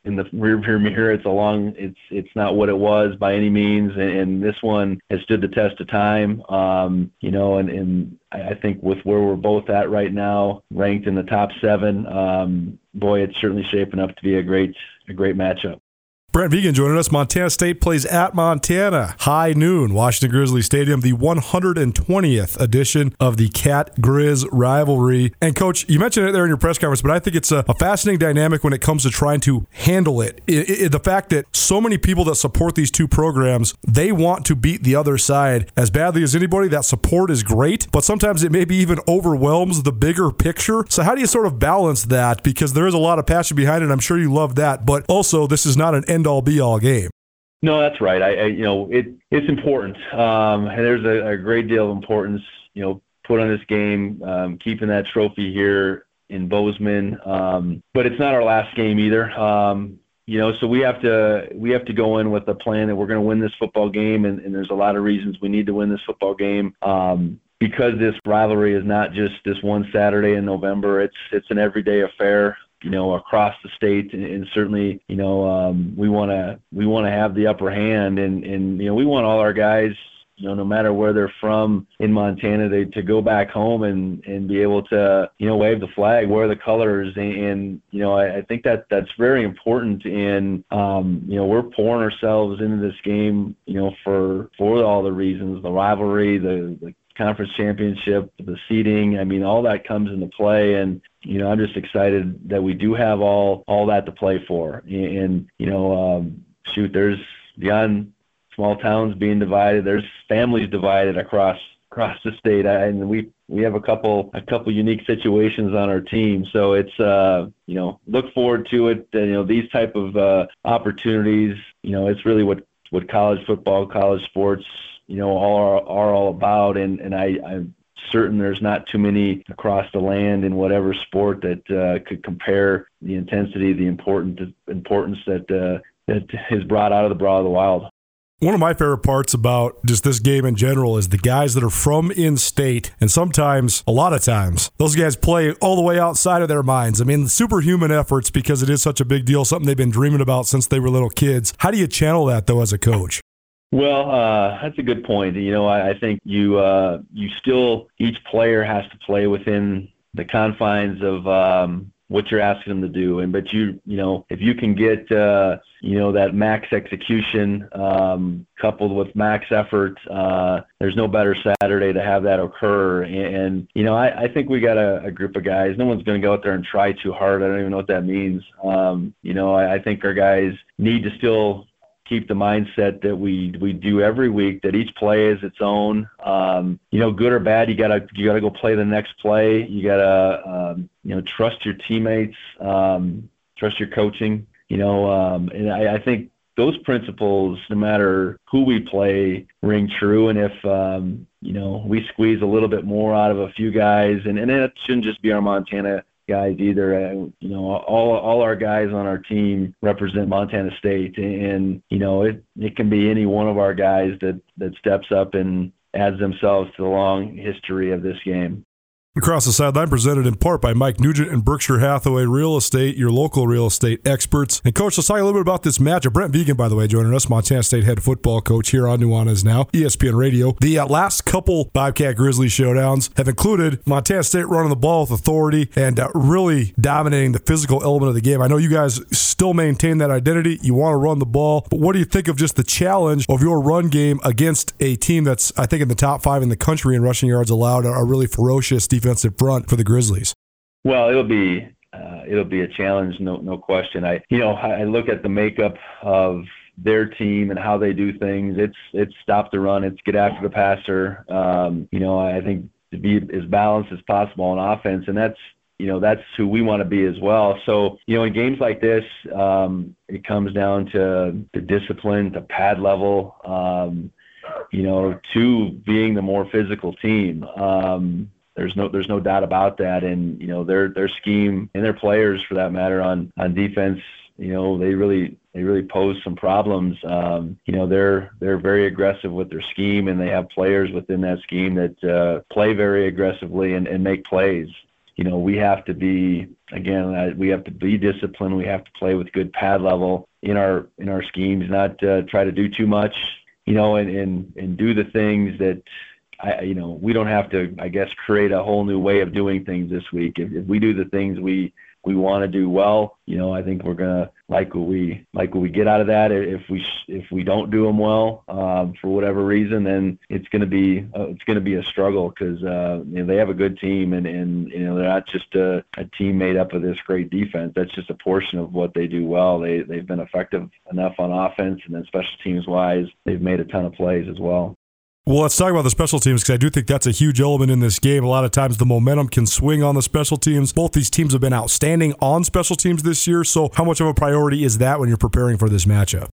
in the rearview mirror. It's a long. It's it's not what it was by any means, and, and this one has stood the test of time. Um, you know, and and I think with where we're both at right now, ranked in the top seven, um, boy, it's certainly shaping up to be a great a great matchup. Brent Vigen joining us. Montana State plays at Montana. High noon, Washington Grizzly Stadium, the 120th edition of the Cat Grizz rivalry. And, Coach, you mentioned it there in your press conference, but I think it's a, a fascinating dynamic when it comes to trying to handle it. It, it. The fact that so many people that support these two programs, they want to beat the other side as badly as anybody. That support is great, but sometimes it maybe even overwhelms the bigger picture. So, how do you sort of balance that? Because there is a lot of passion behind it. I'm sure you love that, but also this is not an end all be all game. No, that's right. I, I you know it it's important, um, and there's a, a, great deal of importance you know put on this game, um, keeping that trophy here in Bozeman. Um, but it's not our last game either. Um, you know, so we have to we have to go in with a plan that we're going to win this football game, and, and, there's a lot of reasons we need to win this football game. Um, because this rivalry is not just this one Saturday in November, it's it's an everyday affair you know, across the state, and, and certainly, you know, um, we want to we want to have the upper hand, and and you know, we want all our guys, you know, no matter where they're from in Montana, they, to go back home and and be able to, you know, wave the flag, wear the colors, and, and you know, I, I think that that's very important. And um, you know, we're pouring ourselves into this game, you know, for for all the reasons, the rivalry, the, the conference championship, the seeding. I mean, all that comes into play, and you know, I'm just excited that we do have all all that to play for. And you know, um, shoot, there's beyond small towns being divided. There's families divided across across the state, and we we have a couple a couple unique situations on our team. So it's uh, you know, look forward to it. You know, these type of uh, opportunities. You know, it's really what what college football, college sports you know all are, are all about and and I I'm certain there's not too many across the land in whatever sport that uh, could compare the intensity the important importance that uh, that is brought out of the Brawl of the Wild. One of my favorite parts about just this game in general is the guys that are from in state, and sometimes, a lot of times, those guys play all the way outside of their minds. I mean, superhuman efforts because it is such a big deal, something they've been dreaming about since they were little kids. How do you channel that, though, as a coach? Well, uh, that's a good point. You know, I, I think you uh, you still each player has to play within the confines of um, what you're asking them to do. And but you you know if you can get uh, you know that max execution um, coupled with max effort, uh, there's no better Saturday to have that occur. And, and you know I, I think we got a, a group of guys. No one's going to go out there and try too hard. I don't even know what that means. Um, you know I, I think our guys need to still keep the mindset that we we do every week that each play is its own. Um, you know good or bad you gotta you gotta go play the next play. You gotta um, you know trust your teammates um, trust your coaching you know um, and I, I think those principles no matter who we play ring true. And if um, you know we squeeze a little bit more out of a few guys and and it shouldn't just be our Montana guys either. Uh, you know, all all our guys on our team represent Montana State, and you know, it it can be any one of our guys that that steps up and adds themselves to the long history of this game. Across the sideline, presented in part by Mike Nugent and Berkshire Hathaway Real Estate, your local real estate experts. And coach, let's talk a little bit about this matchup. Brent Vigen, by the way, joining us, Montana State head football coach here on Nuanez now, ESPN Radio. The uh, last couple Bobcat Grizzly showdowns have included Montana State running the ball with authority and uh, really dominating the physical element of the game. I know you guys still maintain that identity. You want to run the ball, but what do you think of just the challenge of your run game against a team that's, I think, in the top five in the country in rushing yards allowed, a really ferocious defense? Defensive front for the Grizzlies? Well, it'll be uh, it'll be a challenge, no no question. I you know I look at the makeup of their team and how they do things. It's it's stop the run, it's get after the passer. Um, you know, I think to be as balanced as possible on offense, and that's you know that's who we want to be as well. So you know, in games like this, um, it comes down to the discipline, the pad level. Um, you know, to being the more physical team. Um, there's no there's no doubt about that, and you know their their scheme and their players for that matter on on defense. You know they really they really pose some problems. Um, you know they're they're very aggressive with their scheme, and they have players within that scheme that uh, play very aggressively and, and make plays you know, we have to be again, we have to be disciplined. We have to play with good pad level in our in our schemes, not uh, try to do too much, you know, and and and do the things that I, you know, we don't have to, I guess, create a whole new way of doing things this week. If, if we do the things we we want to do well, you know, I think we're gonna like what we like what we get out of that. If we if we don't do them well um, for whatever reason, then it's gonna be uh, it's gonna be a struggle because uh, you know, they have a good team and and you know they're not just a, a team made up of this great defense. That's just a portion of what they do well. They they've been effective enough on offense and then special teams wise, they've made a ton of plays as well. Well, let's talk about the special teams because I do think that's a huge element in this game. A lot of times the momentum can swing on the special teams. Both these teams have been outstanding on special teams this year. So, how much of a priority is that when you're preparing for this matchup?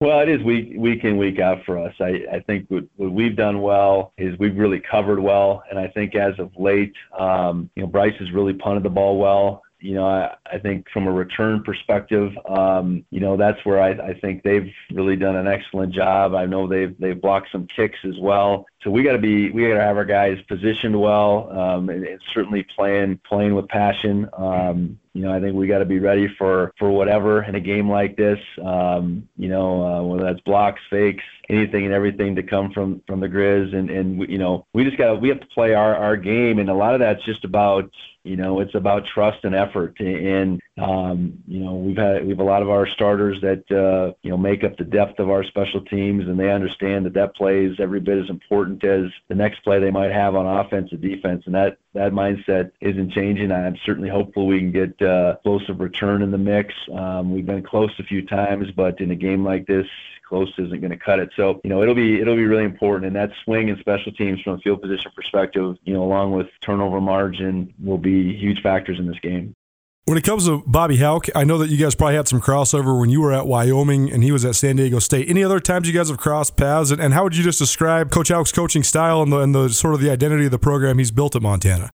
Well, it is week week in week out for us. I, I think what, what we've done well is we've really covered well, and I think as of late, um, you know, Bryce has really punted the ball well you know, I, I think from a return perspective, um, you know, that's where I, I think they've really done an excellent job. I know they've they've blocked some kicks as well. So we got to be we got to have our guys positioned well, um, and, and certainly playing playing with passion. Um, you know, I think we got to be ready for for whatever in a game like this. Um, you know, uh, whether that's blocks, fakes, anything and everything to come from from the Grizz, and and we, you know, we just got we have to play our our game, and a lot of that's just about you know, it's about trust and effort. And um, you know, we've had we have a lot of our starters that uh, you know make up the depth of our special teams, and they understand that that plays every bit as important as the next play they might have on offense or defense. And that that mindset isn't changing. I'm certainly hopeful we can get uh, explosive return in the mix. Um, we've been close a few times, but in a game like this, close isn't going to cut it. So, you know, it'll be it'll be really important. And that swing and special teams from a field position perspective, you know, along with turnover margin, will be huge factors in this game. When it comes to Bobby Hauck, I know that you guys probably had some crossover when you were at Wyoming and he was at San Diego State. Any other times you guys have crossed paths? And, how would you just describe Coach Hauck's coaching style and the, and the sort of the identity of the program he's built at Montana?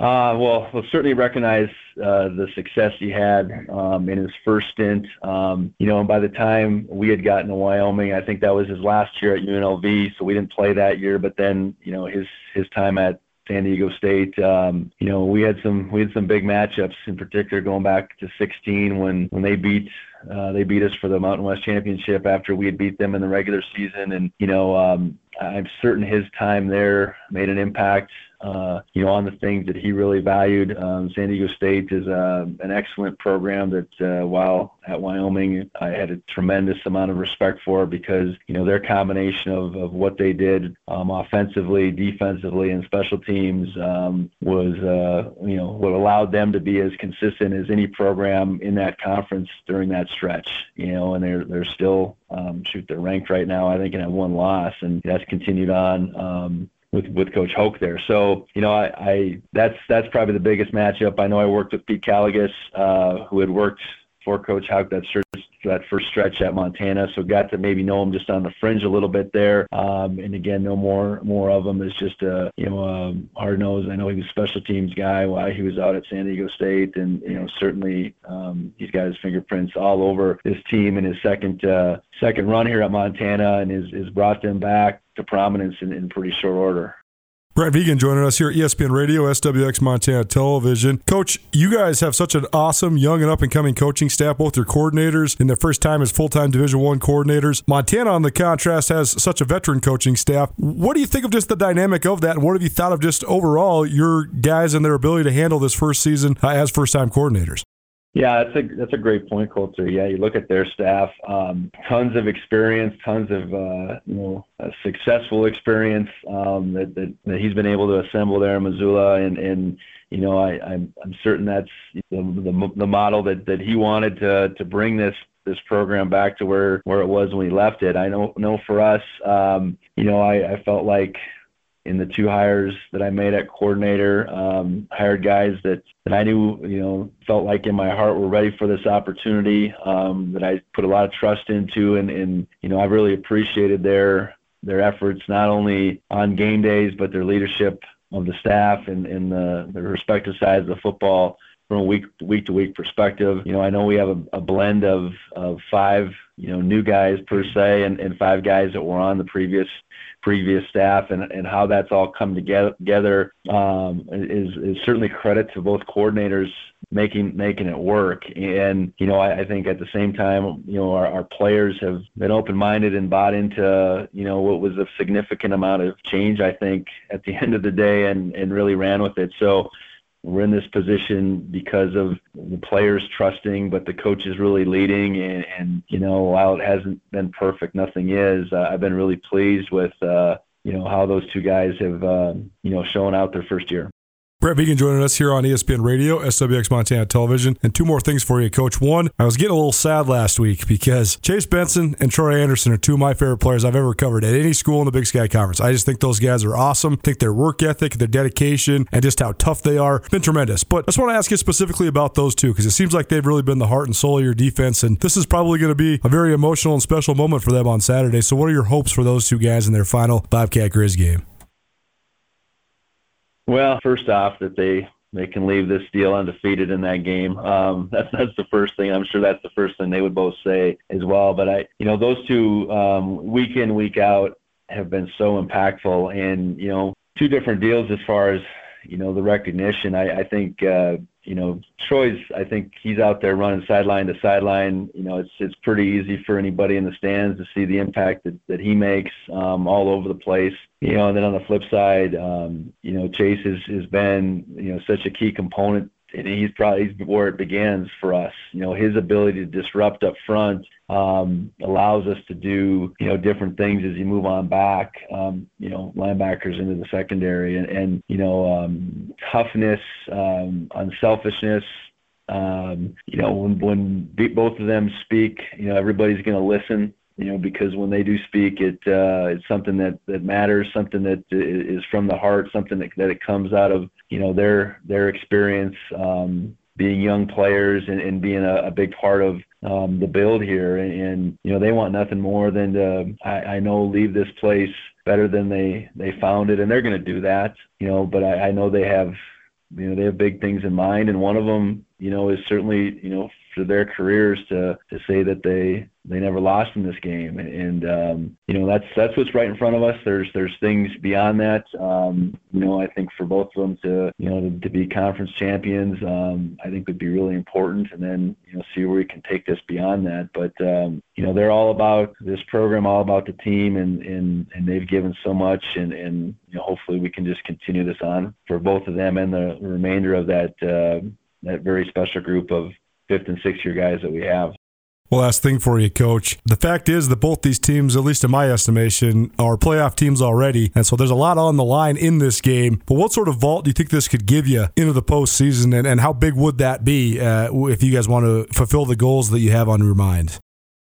Uh, well, we'll certainly recognize uh, the success he had um, in his first stint. Um, you know, and by the time we had gotten to Wyoming, I think that was his last year at UNLV, so we didn't play that year. But then, you know, his his time at San Diego State. Um, you know, we had some we had some big matchups in particular going back to 16 when when they beat uh, they beat us for the Mountain West Championship after we had beat them in the regular season. And you know, um, I'm certain his time there made an impact uh, you know, on the things that he really valued. Um, San Diego State is uh, an excellent program that, uh, while at Wyoming, I had a tremendous amount of respect for because, you know, their combination of, of what they did um, offensively, defensively, and special teams um, was, uh, you know, what allowed them to be as consistent as any program in that conference during that stretch. You know, and they're they're still um, shoot they're ranked right now. I think and have one loss, and that's continued on. Um, with with Coach Hoke there. So you know, I, I that's that's probably the biggest matchup. I know I worked with Pete Kaligis, uh, who had worked for Coach Hauck that that first stretch at Montana, so got to maybe know him just on the fringe a little bit there. Um, and again, no more more of him is just a you know um, hard nose. I know he was a special teams guy while he was out at San Diego State, and you know certainly um, he's got his fingerprints all over this team in his second uh, second run here at Montana, and has, has brought them back to prominence in, in pretty short order. Brent Vigen joining us here at ESPN Radio, SWX Montana Television. Coach, you guys have such an awesome young and up and coming coaching staff, both your coordinators in their first time as full time Division One coordinators. Montana, on the contrast, has such a veteran coaching staff. What do you think of just the dynamic of that, and what have you thought of just overall your guys and their ability to handle this first season uh, as first time coordinators? Yeah, that's a that's a great point, Colter. Yeah, you look at their staff, um, tons of experience, tons of uh, you know successful experience um, that, that, that he's been able to assemble there in Missoula, and and you know I I'm I'm certain that's the the, the model that that he wanted to to bring this this program back to where where it was when we left it. I know know for us, um, you know I, I felt like in the two hires that I made at coordinator, um, hired guys that, that I knew, you know, felt like in my heart were ready for this opportunity, um, that I put a lot of trust into. And, and, you know, I really appreciated their, their efforts not only on game days but their leadership of the staff and, and the, the respective sides of the football from a week week to week perspective. You know, I know we have a, a blend of of five you know new guys per se and, and five guys that were on the previous previous staff and, and how that's all come together, um, is, is certainly credit to both coordinators making making it work. And you know, I, I think at the same time, you know, our, our players have been open minded and bought into you know what was a significant amount of change. I think at the end of the day, and and really ran with it. So we're in this position because of the players trusting, but the coach is really leading. And, and you know, while it hasn't been perfect, nothing is. Uh, I've been really pleased with, uh, you know, how those two guys have, uh, you know, shown out their first year. Brent Vigen joining us here on ESPN Radio, SWX Montana Television. And two more things for you, Coach. One, I was getting a little sad last week because Chase Benson and Troy Andersen are two of my favorite players I've ever covered at any school in the Big Sky Conference. I just think those guys are awesome. I think their work ethic, their dedication, and just how tough they are been tremendous. But I just want to ask you specifically about those two because it seems like they've really been the heart and soul of your defense. And this is probably going to be a very emotional and special moment for them on Saturday. So, what are your hopes for those two guys in their final Bobcat Grizz game? Well, first off, that they they can leave this deal undefeated in that game. Um, that's that's the first thing. I'm sure that's the first thing they would both say as well. But I, you know, those two um, week in week out have been so impactful, and you know, two different deals as far as you know the recognition. I, I think uh, you know Troy's. I think he's out there running sideline to sideline. You know, it's it's pretty easy for anybody in the stands to see the impact that, that he makes um, all over the place. You know, and then on the flip side, um, you know, Chase has, has been you know such a key component and he's probably he's where it begins for us. You know, his ability to disrupt up front allows us to do you know different things as you move on back. Um, you know, linebackers into the secondary, and, you know, um, toughness, um, unselfishness. Um, you know, when when both of them speak, you know, everybody's going to listen you know, because when they do speak, it uh, it's something that matters, something that is from the heart, something that that it comes out of you know their their experience, um, being young players and, being a big part of um, the build here. And, you know they want nothing more than to I, I know leave this place better than they they found it, and they're going to do that. You know, but I, I know they have you know they have big things in mind, and one of them you know is certainly you know for their careers to to say that they they never lost in this game. And um you know that's that's what's right in front of us. There's there's things beyond that. Um you know i think for both of them to you know to, to be conference champions um i think would be really important and then you know see where we can take this beyond that. But um you know they're all about this program all about the team and and and they've given so much and and you know hopefully we can just continue this on for both of them and the remainder of that uh that very special group of fifth and sixth year guys that we have. Well, last thing for you, coach. The fact is that both these teams, at least in my estimation, are playoff teams already. And so there's a lot on the line in this game. But what sort of vault do you think this could give you into the postseason? And, and how big would that be uh, if you guys want to fulfill the goals that you have on your mind?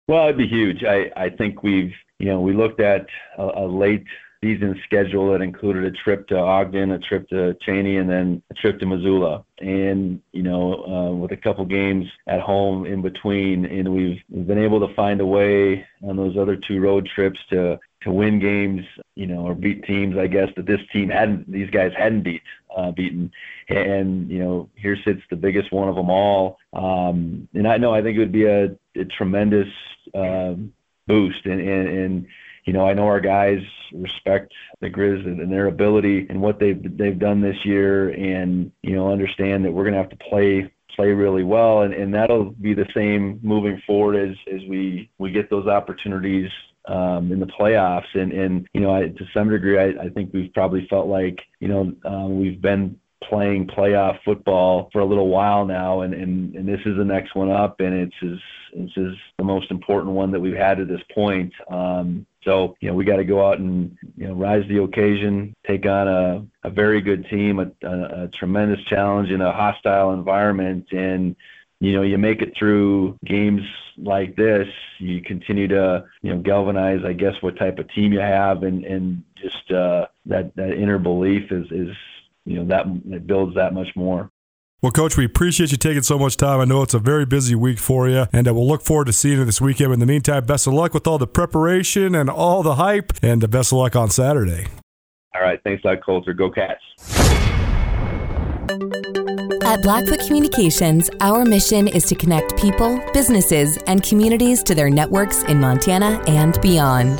Well, it'd be huge. I, I think we've, you know, we looked at a, a late season schedule that included a trip to Ogden, a trip to Cheney, and then a trip to Missoula. And you know, uh, with a couple games at home in between, and we've, we've been able to find a way on those other two road trips to to win games, you know, or beat teams, I guess that this team hadn't, these guys hadn't beat, uh, beaten. And you know, here sits the biggest one of them all. Um, and I know I think it would be a, a tremendous um, boost, and, and and you know, I know our guys respect the Grizz and their ability and what they've they've done this year, and you know, understand that we're going to have to play play really well, and, and that'll be the same moving forward as as we we get those opportunities um, in the playoffs. And and you know, I, to some degree, I, I think we've probably felt like you know um, we've been playing playoff football for a little while now, and, and, and this is the next one up, and it's is this is the most important one that we've had to this point. Um, so you know we got to go out and you know rise the occasion, take on a, a very good team, a, a, a tremendous challenge in a hostile environment, and you know you make it through games like this. You continue to you know galvanize, I guess, what type of team you have, and and just uh, that that inner belief is is you know that it builds that much more. Well, Coach, we appreciate you taking so much time. I know it's a very busy week for you, and uh, we'll look forward to seeing you this weekend. In the meantime, best of luck with all the preparation and all the hype, and the best of luck on Saturday. All right. Thanks a lot, Colter. Go Cats. At Blackfoot Communications, our mission is to connect people, businesses, and communities to their networks in Montana and beyond.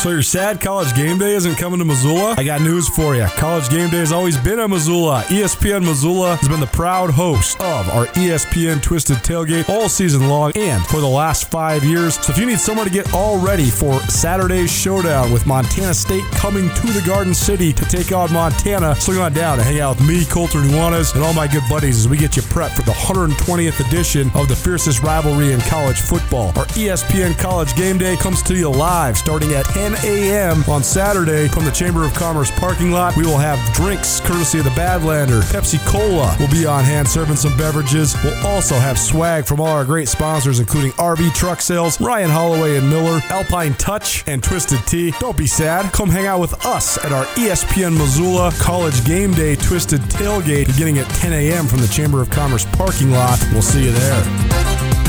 So your sad college game day isn't coming to Missoula? I got news for you. College game day has always been in Missoula. ESPN Missoula has been the proud host of our ESPN Twisted Tailgate all season long and for the last five years. So if you need someone to get all ready for Saturday's showdown with Montana State coming to the Garden City to take on Montana, swing on down and hang out with me, Colter Nuanez, and all my good buddies as we get you prepped for the 120th edition of the fiercest rivalry in college football. Our ESPN College Game Day comes to you live starting at 10 a.m. on Saturday from the Chamber of Commerce parking lot. We will have drinks courtesy of the Badlander. Pepsi Cola will be on hand serving some beverages. We'll also have swag from all our great sponsors, including RV Truck Sales, Ryan Holloway and Miller, Alpine Touch, and Twisted Tea. Don't be sad. Come hang out with us at our ESPN Missoula College Game Day Twisted Tailgate beginning at 10 a.m. from the Chamber of Commerce parking lot. We'll see you there.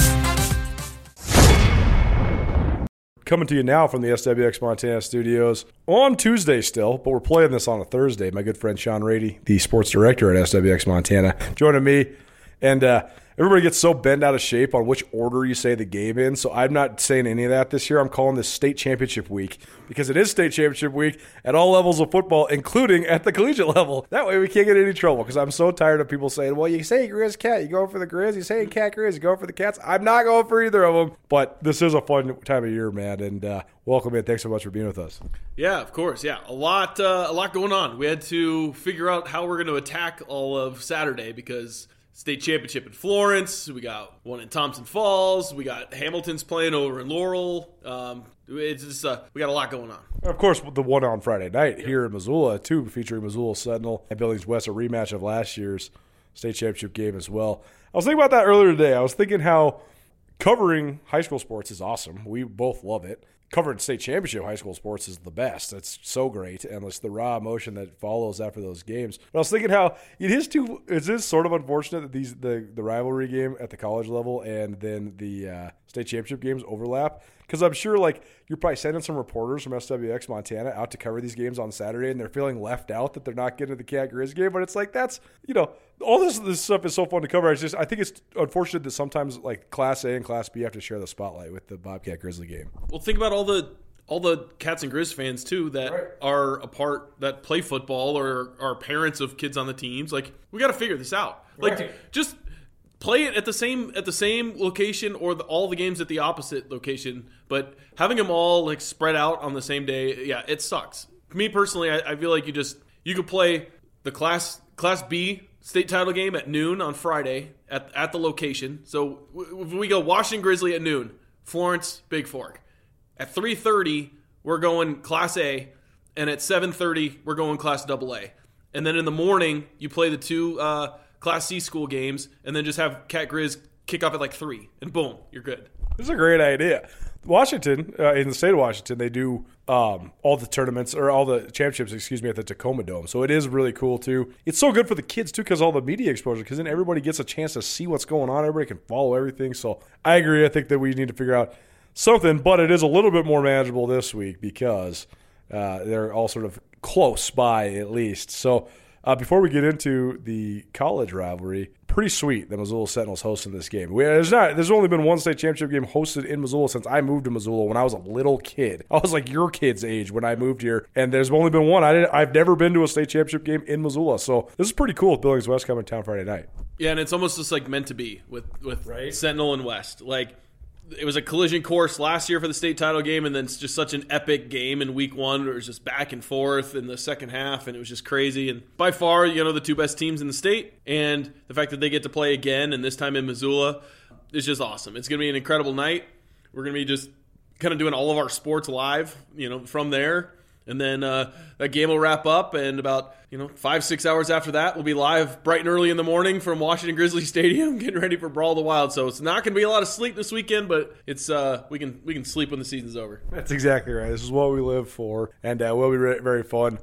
Coming to you now from the SWX Montana studios on Tuesday still, but we're playing this on a Thursday. My good friend Shaun Rainey, the sports director at SWX Montana, joining me. And uh, everybody gets so bent out of shape on which order you say the game in. So I'm not saying any of that this year. I'm calling this state championship week because it is state championship week at all levels of football, including at the collegiate level. That way we can't get any trouble because I'm so tired of people saying, well, you say Grizz Cat, you go for the Grizz. You say Cat Grizz, you go for the Cats. I'm not going for either of them, but this is a fun time of year, man. And uh, welcome in. Thanks so much for being with us. Yeah, of course. Yeah, a lot, uh, a lot going on. We had to figure out how we're going to attack all of Saturday because – state championship in Florence. We got one in Thompson Falls. We got Hamilton's playing over in Laurel. Um, it's just uh, we got a lot going on. Of course, the one on Friday night yep. here in Missoula too, featuring Missoula Sentinel and Billings West, a rematch of last year's state championship game as well. I was thinking about that earlier today. I was thinking how covering high school sports is awesome. We both love it covering state championship high school sports is the best. It's so great, and it's the raw emotion that follows after those games. But I was thinking how it is too. It is sort of unfortunate that these the the rivalry game at the college level and then the uh, state championship games overlap because I'm sure like you're probably sending some reporters from SWX Montana out to cover these games on Saturday, and they're feeling left out that they're not getting to the Cat Grizz game. But it's like that's you know all this this stuff is so fun to cover. It's just I think it's unfortunate that sometimes like Class A and Class B have to share the spotlight with the Bobcat Grizzly game. Well, think about all the all the Cats and Grizz fans too that right. are a part that play football or are parents of kids on the teams. Like we got to figure this out. Like right. just play it at the same at the same location or the, all the games at the opposite location but having them all like spread out on the same day yeah it sucks me personally I, I feel like you just you could play the class class b state title game at noon on friday at, at the location so we go washington grizzly at noon florence Bigfork at 3.30 we're going class a and at 7.30 we're going class double a and then in the morning you play the two uh, Class C school games, and then just have Cat Grizz kick off at like three, and boom, you're good. This is a great idea. Washington, uh, in the state of Washington, they do um, all the tournaments or all the championships, excuse me, at the Tacoma Dome. So it is really cool too. It's so good for the kids too because all the media exposure. Because then everybody gets a chance to see what's going on. Everybody can follow everything. So I agree. I think that we need to figure out something, but it is a little bit more manageable this week because uh, they're all sort of close by at least. So uh, before we get into the college rivalry, pretty sweet that Missoula Sentinels hosting this game. We, there's not. There's only been one state championship game hosted in Missoula since I moved to Missoula when I was a little kid. I was like your kid's age when I moved here, and there's only been one. I didn't. I've never been to a state championship game in Missoula, so this is pretty cool. With Billings West coming to town Friday night. Yeah, and it's almost just like meant to be with with right? Sentinel and West. Like it was a collision course last year for the state title game, and then it's just such an epic game in week one it was just back and forth in the second half, and it was just crazy. And by far, you know, the two best teams in the state, and the fact that they get to play again, and this time in Missoula. it's just awesome. It's going to be an incredible night. We're going to be just kind of doing all of our sports live, you know, from there. And then uh, that game will wrap up, and about you know five six hours after that, we'll be live bright and early in the morning from Washington Grizzly Stadium, getting ready for Brawl the Wild. So it's not going to be a lot of sleep this weekend, but it's uh, we can we can sleep when the season's over. That's exactly right. This is what we live for, and uh, will be re- very fun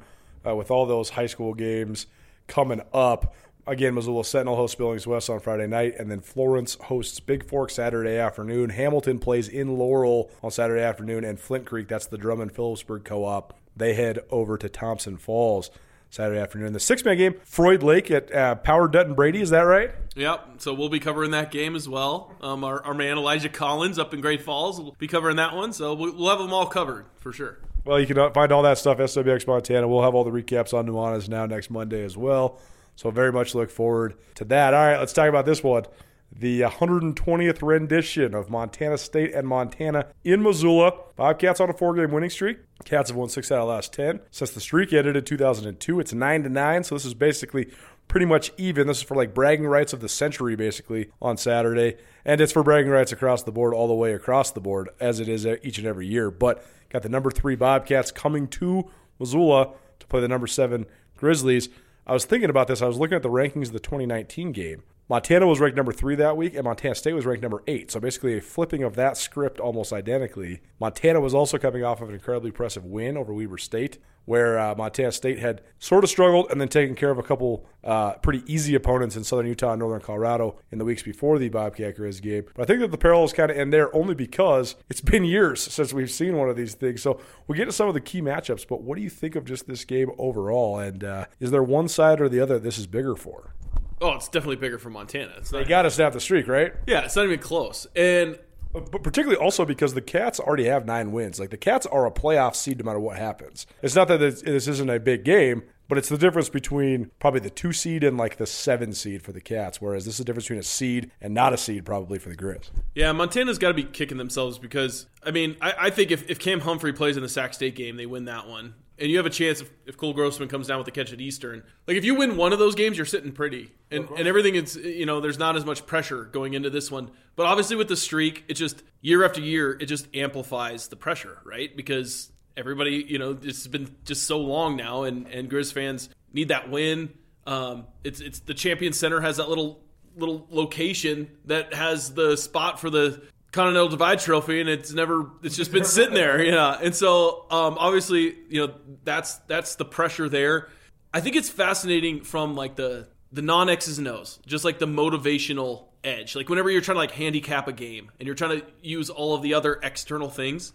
uh, with all those high school games coming up. Again, Missoula Sentinel hosts Billings West on Friday night, and then Florence hosts Bigfork Saturday afternoon. Hamilton plays in Laurel on Saturday afternoon, and Flint Creek, that's the Drummond Philipsburg co op, they head over to Thompson Falls Saturday afternoon. The six man game, Froid Lake at uh, Power Dutton Brady, is that right? Yep. So we'll be covering that game as well. Um, our, our man Elijah Collins up in Great Falls will be covering that one. So we'll have them all covered for sure. Well, you can find all that stuff SWX Montana. We'll have all the recaps on Nuanez now next Monday as well. So very much look forward to that. All right, let's talk about this one. The 120th rendition of Montana State and Montana in Missoula. Bobcats on a four-game winning streak. Cats have won six out of the last ten since the streak ended in 2002. It's nine to nine, so this is basically pretty much even. This is for like bragging rights of the century, basically on Saturday, and it's for bragging rights across the board, all the way across the board, as it is each and every year. But got the number three Bobcats coming to Missoula to play the number seven Grizzlies. I was thinking about this. I was looking at the rankings of the 2019 game. Montana was ranked number three that week, and Montana State was ranked number eight. So basically, a flipping of that script almost identically. Montana was also coming off of an incredibly impressive win over Weber State, where uh, Montana State had sort of struggled and then taken care of a couple uh, pretty easy opponents in Southern Utah and Northern Colorado in the weeks before the Bobcat Grizz game. But I think that the parallels kind of end there only because it's been years since we've seen one of these things. So we'll get to some of the key matchups, but what do you think of just this game overall? And uh, is there one side or the other this is bigger for? Oh, it's definitely bigger for Montana. It's they got to snap the streak, right? Yeah, it's not even close. And but particularly also because the Cats already have nine wins. Like the Cats are a playoff seed no matter what happens. It's not that this isn't a big game, but it's the difference between probably the two seed and like the seven seed for the Cats. Whereas this is the difference between a seed and not a seed probably for the Grizz. Yeah, Montana's got to be kicking themselves because I mean I, I think if, if Cam Humphrey plays in the Sac State game, they win that one and you have a chance if, if Cole Grossman comes down with the catch at Eastern. Like if you win one of those games, you're sitting pretty, and and everything is you know there's not as much pressure going into this one. But obviously with the streak, it just year after year it just amplifies the pressure, right? Because everybody you know it's been just so long now, and and Grizz fans need that win. Um, it's it's the Champion Center has that little little location that has the spot for the Continental Divide Trophy, and it's never it's just been sitting there, yeah. And so um, obviously, you know that's that's the pressure there. I think it's fascinating from like the the non X's and O's, just like the motivational edge. Like whenever you're trying to like handicap a game and you're trying to use all of the other external things,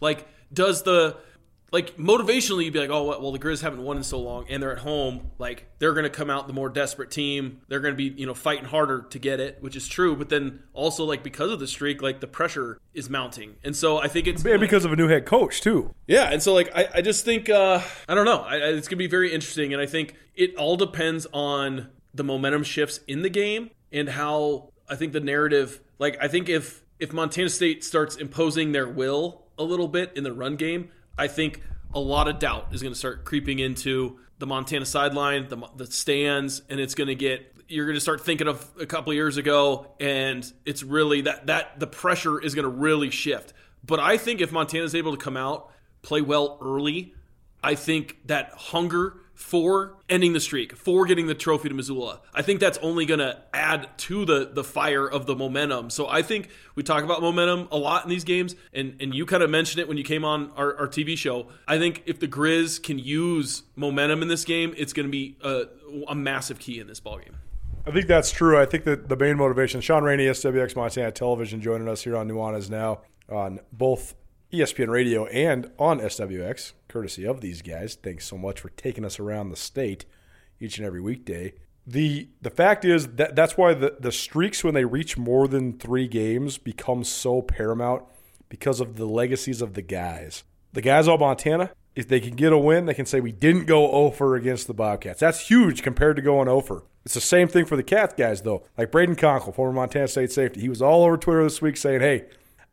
like does the like motivationally you'd be like, oh well, the Grizz haven't won in so long, and they're at home. Like they're going to come out the more desperate team. They're going to be you know fighting harder to get it, which is true. But then also like because of the streak, like the pressure is mounting, and so I think it's and because of a new head coach too. Yeah, and so like I, I just think uh, I don't know. I, it's going to be very interesting, and I think it all depends on the momentum shifts in the game and how I think the narrative. Like I think if if Montana State starts imposing their will a little bit in the run game I think a lot of doubt is going to start creeping into the Montana sideline, the, the stands, and it's going to get you're going to start thinking of a couple of years ago, and it's really that that the pressure is going to really shift. But I think if Montana is able to come out, play well early, I think that hunger for ending the streak, for getting the trophy to Missoula. I think that's only going to add to the the fire of the momentum. So I think we talk about momentum a lot in these games, and and you kind of mentioned it when you came on our, our TV show. I think if the Grizz can use momentum in this game, it's going to be a, a massive key in this ball game. I think that's true. I think that the main motivation, Shaun Rainey, SWX Montana Television, joining us here on Nuanez now on both ESPN Radio and on SWX, courtesy of these guys. Thanks so much for taking us around the state each and every weekday. The the fact is that that's why the, the streaks when they reach more than three games become so paramount because of the legacies of the guys. The guys all Montana, if they can get a win, they can say we didn't go over against the Bobcats. That's huge compared to going over. It's the same thing for the Cats guys though. Like Brayden Konkol, former Montana State safety, he was all over Twitter this week saying, "Hey,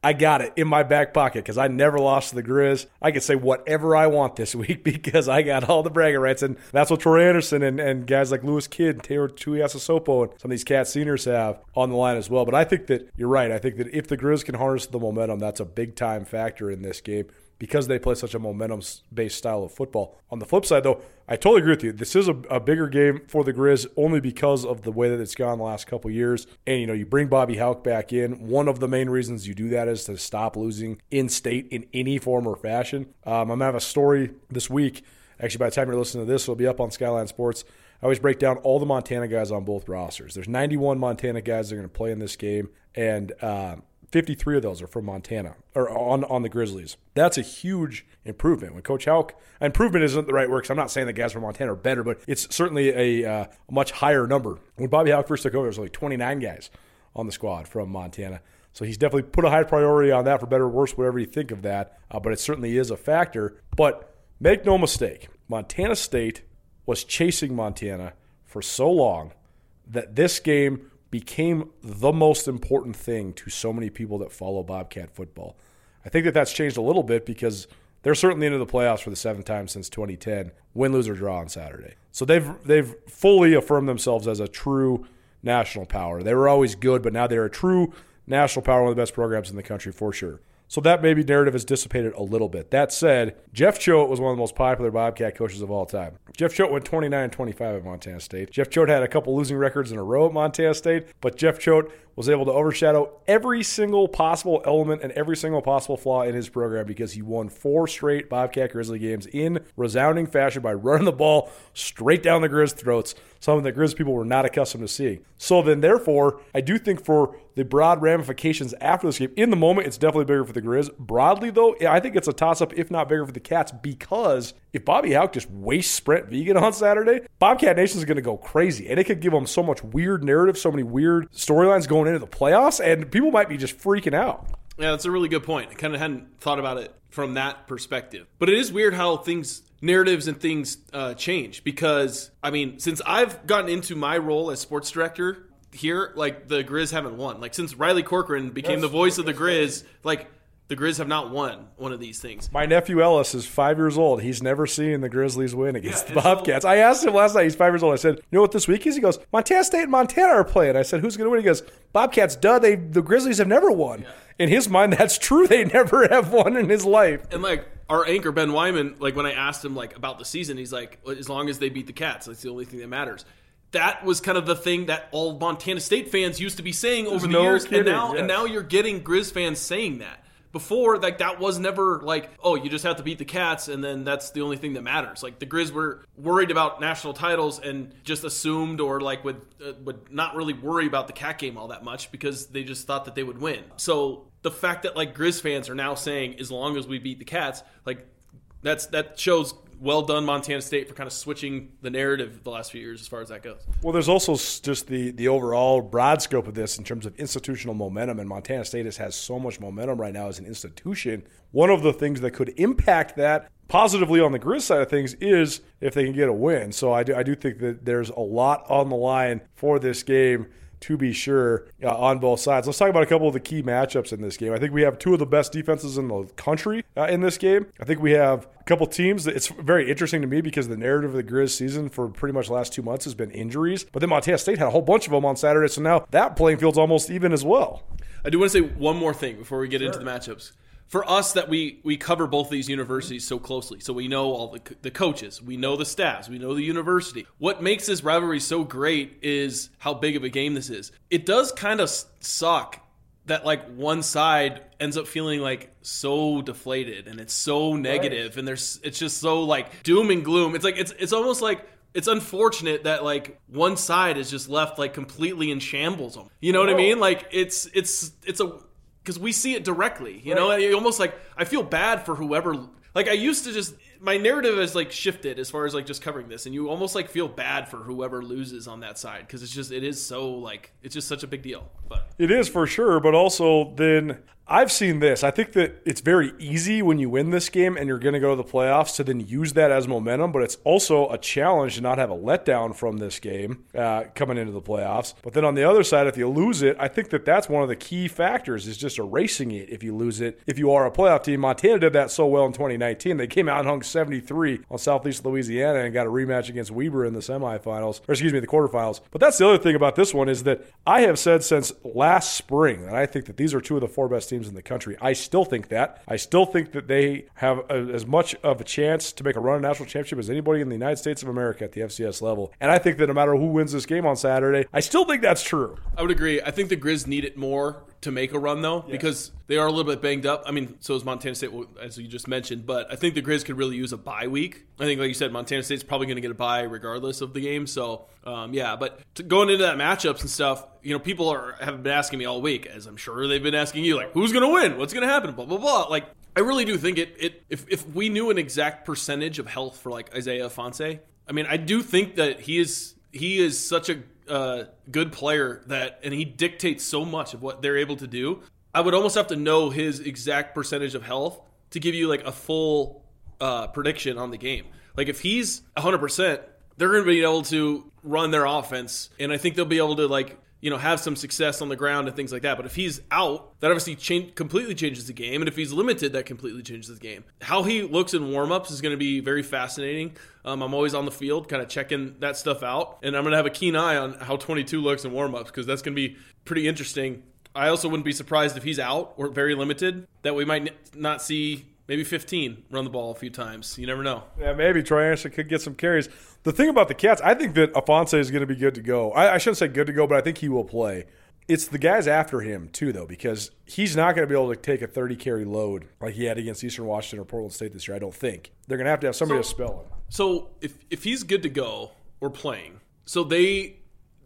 I got it in my back pocket because I never lost to the Grizz. I can say whatever I want this week because I got all the bragging rights. And that's what Troy Andersen and, and guys like Lewis Kidd and Taylor Tuiasosopo and some of these cat seniors have on the line as well. But I think that you're right. I think that if the Grizz can harness the momentum, that's a big time factor in this game because they play such a momentum based style of football. On the flip side, though, I totally agree with you. This is a, a, bigger game for the Grizz only because of the way that it's gone the last couple years. And, you know, you bring Bobby Hauck back in. One of the main reasons you do that is to stop losing in state in any form or fashion. Um, I'm going to have a story this week. Actually, by the time you're listening to this, it'll be up on Skyline Sports. I always break down all the Montana guys on both rosters. There's 91 Montana guys that are going to play in this game. And, uh, 53 of those are from Montana or on, on the Grizzlies. That's a huge improvement. When Coach Hauck, improvement isn't the right word because I'm not saying the guys from Montana are better, but it's certainly a, uh, much higher number. When Bobby Hauck first took over, there was only 29 guys on the squad from Montana. So he's definitely put a high priority on that for better or worse, whatever you think of that. Uh, but it certainly is a factor. But make no mistake, Montana State was chasing Montana for so long that this game became the most important thing to so many people that follow Bobcat football. I think that that's changed a little bit because they're certainly into the playoffs for the seventh time since 2010, win, lose, or draw on Saturday. So they've they've fully affirmed themselves as a true national power. They were always good, but now they're a true national power, one of the best programs in the country for sure. So that maybe narrative has dissipated a little bit. That said, Jeff Choate was one of the most popular Bobcat coaches of all time. Jeff Choate went 29 25 at Montana State. Jeff Choate had a couple losing records in a row at Montana State, but Jeff Choate was able to overshadow every single possible element and every single possible flaw in his program because he won four straight Bobcat Grizzly games in resounding fashion by running the ball straight down the Grizz throats, something that Grizz people were not accustomed to seeing. So then, therefore, I do think for the broad ramifications after this game, in the moment, it's definitely bigger for the Grizz. Broadly, though, I think it's a toss up, if not bigger for the Cats, because if Bobby Hauck just wastes Brent Vigen on Saturday, Bobcat Nation is going to go crazy. And it could give them so much weird narrative, so many weird storylines going into the playoffs, and people might be just freaking out. Yeah, that's a really good point. I kind of hadn't thought about it from that perspective. But it is weird how things, narratives and things uh, change because, I mean, since I've gotten into my role as sports director here, like the Grizz haven't won. Like since Riley Corcoran became yes, the voice of the Grizz, like the Grizz have not won one of these things. My nephew Ellis is five years old. He's never seen the Grizzlies win against yeah, the Bobcats. So, I asked him last night. He's five years old. I said, "You know what this week is?" He goes, "Montana State and Montana are playing." I said, "Who's going to win?" He goes, "Bobcats." Duh. They the Grizzlies have never won. Yeah. In his mind, that's true. They never have won in his life. And like our anchor Ben Wyman, like when I asked him like about the season, he's like, "As long as they beat the Cats, that's the only thing that matters." That was kind of the thing that all Montana State fans used to be saying There's over the no years, kidding, and now yes. and now you're getting Grizz fans saying that. Before like that was never like oh you just have to beat the cats and then that's the only thing that matters. Like the grizz were worried about national titles and just assumed or like would uh, would not really worry about the cat game all that much because they just thought that they would win. So the fact that like grizz fans are now saying as long as we beat the cats like that's that shows well done Montana State for kind of switching the narrative the last few years as far as that goes. Well, there's also just the the overall broad scope of this in terms of institutional momentum, and Montana State has, has so much momentum right now as an institution. One of the things that could impact that positively on the Grizz side of things is if they can get a win. So I do, I do think that there's a lot on the line for this game to be sure uh, on both sides. Let's talk about a couple of the key matchups in this game. I think we have two of the best defenses in the country uh, in this game. I think we have a couple teams that it's very interesting to me because the narrative of the Grizz season for pretty much the last two months has been injuries. But then Montana State had a whole bunch of them on Saturday, so now that playing field's almost even as well. I do want to say one more thing before we get sure. into the matchups for us that we we cover both these universities so closely so we know all the, the coaches we know the staffs we know the university what makes this rivalry so great is how big of a game this is it does kind of suck that like one side ends up feeling like so deflated and it's so negative right. and there's it's just so like doom and gloom it's like it's it's almost like it's unfortunate that like one side is just left like completely in shambles. You know what I mean? Like it's it's it's a because we see it directly. You right. know, you almost like I feel bad for whoever. Like I used to just my narrative has like shifted as far as like just covering this, and you almost like feel bad for whoever loses on that side because it's just it is so like it's just such a big deal. But it is for sure, but also then I've seen this. I think that it's very easy when you win this game and you're going to go to the playoffs to then use that as momentum, but it's also a challenge to not have a letdown from this game uh, coming into the playoffs. But then on the other side, if you lose it, I think that that's one of the key factors is just erasing it if you lose it. If you are a playoff team, Montana did that so well in 2019. They came out and hung 73 on Southeast Louisiana and got a rematch against Weber in the semifinals, or excuse me, the quarterfinals. But that's the other thing about this one is that I have said since last spring that I think that these are two of the four best teams teams in the country. I still think that. I still think that they have a, as much of a chance to make a run at national championship as anybody in the United States of America at the FCS level. And I think that no matter who wins this game on Saturday, I still think that's true. I would agree. I think the Grizz need it more to make a run though, because they are a little bit banged up. I mean, so is Montana State, as you just mentioned. But I think the Grizz could really use a bye week. I think, like you said, Montana State's probably going to get a bye regardless of the game. So um, yeah, but going into that matchups and stuff, you know, people are have been asking me all week, as I'm sure they've been asking you, like, who's going to win? What's going to happen? Blah blah blah. Like, I really do think it. It if if we knew an exact percentage of health for like Isaiah Ifanse, I mean, I do think that he is he is such a uh, good player that, and he dictates so much of what they're able to do. I would almost have to know his exact percentage of health to give you like a full uh, prediction on the game. Like if he's 100%, they're going to be able to run their offense, and I think they'll be able to like you know have some success on the ground and things like that. But if he's out, that obviously change, completely changes the game, and if he's limited, that completely changes the game. How he looks in warmups is going to be very fascinating. Um, I'm always on the field, kind of checking that stuff out, and I'm going to have a keen eye on how 22 looks in warmups because that's going to be pretty interesting. I also wouldn't be surprised if he's out or very limited that we might not see maybe 15 run the ball a few times. You never know. Yeah, maybe Troy Andersen could get some carries. The thing about the Cats, I think that Ifanse is going to be good to go. I, I, shouldn't say good to go, but I think he will play. It's the guys after him too, though, because he's not going to be able to take a 30 carry load like he had against Eastern Washington or Portland State this year. I don't think they're going to have to have somebody so, to spell him. So if if he's good to go or playing, so they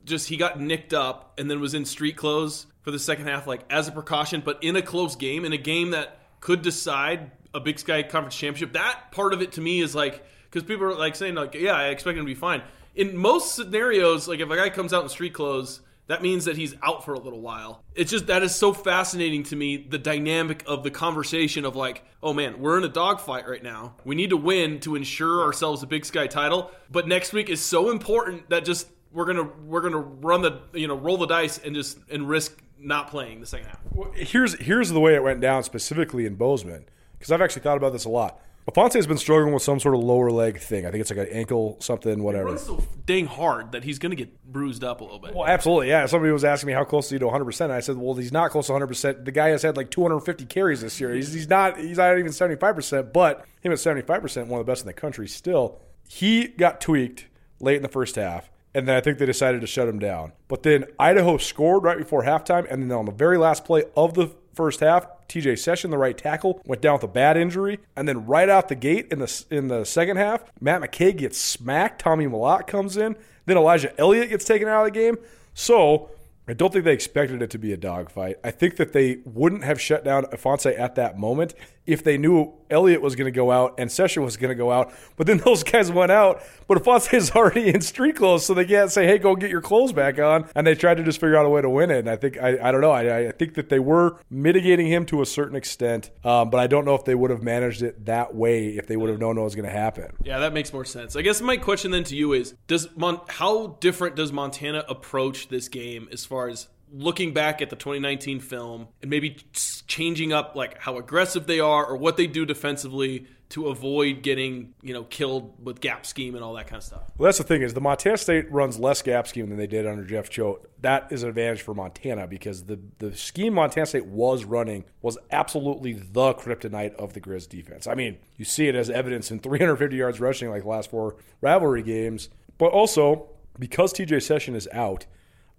just he got nicked up and then was in street clothes for the second half, like as a precaution, but in a close game, in a game that could decide a Big Sky Conference championship. That part of it to me is like because people are like saying like, yeah, I expect him to be fine. In most scenarios, like if a guy comes out in street clothes, that means that he's out for a little while. It's just that is so fascinating to me the dynamic of the conversation of like, oh man, we're in a dogfight right now. We need to win to ensure ourselves a Big Sky title, but next week is so important that just we're gonna we're gonna run the you know roll the dice and just and risk not playing the second half. Well, here's here's the way it went down specifically in Bozeman because I've actually thought about this a lot. Ifanse has been struggling with some sort of lower leg thing. I think it's like an ankle, something, whatever. Runs so dang hard that he's going to get bruised up a little bit. Well, absolutely, yeah. Somebody was asking me how close is he to 100. percent I said, well, he's not close to 100. percent The guy has had like 250 carries this year. He's, he's not. He's not even 75 percent. But him at 75 percent, one of the best in the country. Still, he got tweaked late in the first half and then I think they decided to shut him down. But then Idaho scored right before halftime, and then on the very last play of the first half, TJ Session, the right tackle, went down with a bad injury, and then right out the gate in the in the second half, Matt McKay gets smacked. Tommy Mellott comes in, then Elijah Elliott gets taken out of the game. So I don't think they expected it to be a dogfight. I think that they wouldn't have shut down Ifanse at that moment if they knew Elliott was going to go out and Session was going to go out. But then those guys went out, but Ifanse is already in street clothes, so they can't say, "Hey, go get your clothes back on." And they tried to just figure out a way to win it. And I think I, I don't know. I, I think that they were mitigating him to a certain extent, um, but I don't know if they would have managed it that way if they would have known what was going to happen. Yeah, that makes more sense. I guess my question then to you is: Does Mon- how different does Montana approach this game as far as looking back at the 2019 film and maybe changing up like how aggressive they are or what they do defensively to avoid getting you know killed with gap scheme and all that kind of stuff. Well, that's the thing is the Montana State runs less gap scheme than they did under Jeff Choate. That is an advantage for Montana because the the scheme Montana State was running was absolutely the kryptonite of the Grizz defense. I mean, you see it as evidence in 350 yards rushing like the last four rivalry games, but also because TJ Session is out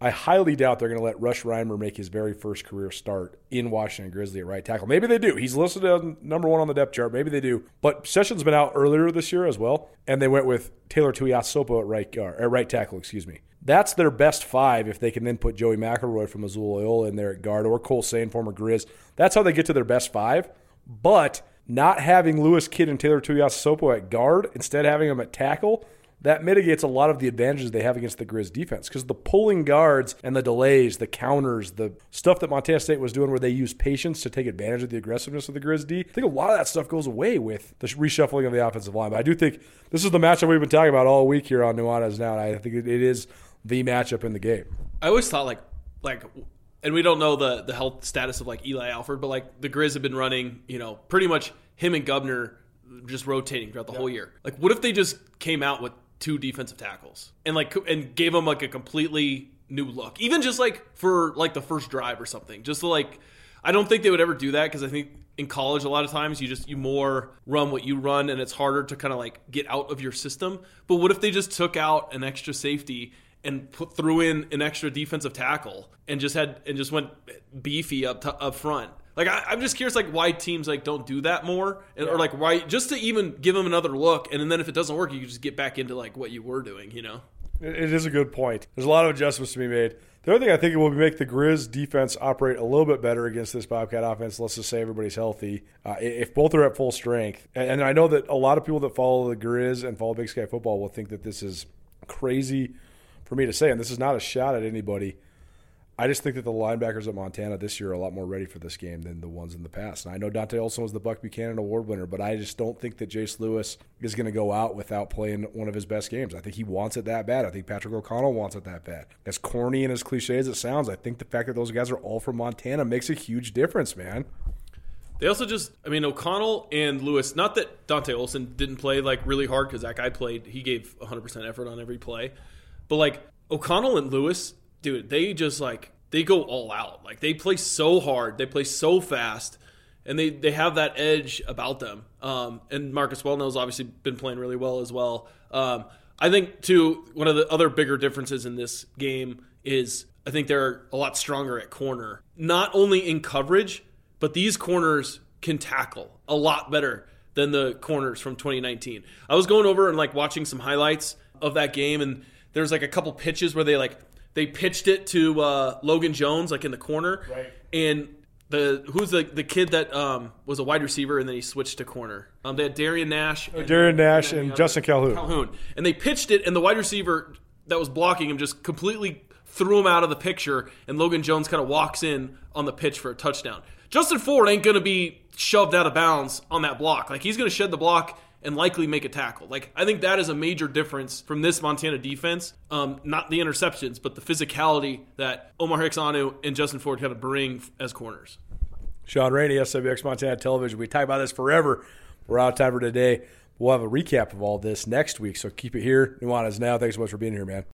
I highly doubt they're going to let Rush Reimer make his very first career start in Washington Grizzly at right tackle. Maybe they do. He's listed as number one on the depth chart. Maybe they do. But Sessions been out earlier this year as well, and they went with Taylor Tuiasosopo at right guard, at right tackle. Excuse me. That's their best five if they can then put Joey McElroy from Missoula Loyola in there at guard or Cole Sane, former Grizz. That's how they get to their best five. But not having Lewis Kidd and Taylor Tuiasosopo at guard, instead having them at tackle – that mitigates a lot of the advantages they have against the Grizz defense because the pulling guards and the delays, the counters, the stuff that Montana State was doing where they use patience to take advantage of the aggressiveness of the Grizz D. I think a lot of that stuff goes away with the reshuffling of the offensive line. But I do think this is the matchup we've been talking about all week here on Nuanez now. And I think it, it is the matchup in the game. I always thought like like and we don't know the the health status of like Eli Alford, but like the Grizz have been running, you know, pretty much him and Gubner just rotating throughout the yeah. whole year. Like, what if they just came out with two defensive tackles and like and gave them like a completely new look, even just like for like the first drive or something, just like. I don't think they would ever do that because I think in college a lot of times you just you more run what you run and it's harder to kind of like get out of your system. But what if they just took out an extra safety and put threw in an extra defensive tackle and just had and just went beefy up to, up front. Like I, am just curious, like why teams like don't do that more, and, yeah. or like why just to even give them another look, and then if it doesn't work, you just get back into like what you were doing, you know. It is a good point. There's a lot of adjustments to be made. The other thing I think it will make the Grizz defense operate a little bit better against this Bobcat offense. Let's just say everybody's healthy. Uh, if both are at full strength, and I know that a lot of people that follow the Grizz and follow Big Sky football will think that this is crazy for me to say, and this is not a shot at anybody. I just think that the linebackers at Montana this year are a lot more ready for this game than the ones in the past. And I know Dante Olson was the Buck Buchanan Award winner, but I just don't think that Jace Lewis is going to go out without playing one of his best games. I think he wants it that bad. I think Patrick O'Connell wants it that bad. As corny and as cliche as it sounds, I think the fact that those guys are all from Montana makes a huge difference, man. They also just, I mean, O'Connell and Lewis, not that Dante Olson didn't play like really hard because that guy played, he gave 100% effort on every play. But like O'Connell and Lewis, dude, they just like they go all out. Like they play so hard, they play so fast, and they they have that edge about them. Um, and Marcus Welnel's obviously been playing really well as well. Um, I think too one of the other bigger differences in this game is I think they're a lot stronger at corner, not only in coverage, but these corners can tackle a lot better than the corners from 2019. I was going over and like watching some highlights of that game and there's like a couple pitches where they like they pitched it to uh, Logan Jones like in the corner, right. and the who's the the kid that um, was a wide receiver and then he switched to corner. Um, they had Darian Nash, oh, Darian Nash, and, and Justin Calhoun. Calhoun, and they pitched it, and the wide receiver that was blocking him just completely threw him out of the picture, and Logan Jones kind of walks in on the pitch for a touchdown. Justin Ford ain't going to be shoved out of bounds on that block. Like he's going to shed the block and likely make a tackle. Like I think that is a major difference from this Montana defense. Um, not the interceptions, but the physicality that Omar Hicks-Onu and Justin Ford kind of bring as corners. Shaun Rainey, SWX Montana Television. We talk about this forever. We're out of time for today. We'll have a recap of all this next week, so keep it here. Nuanez now. Thanks so much for being here, man.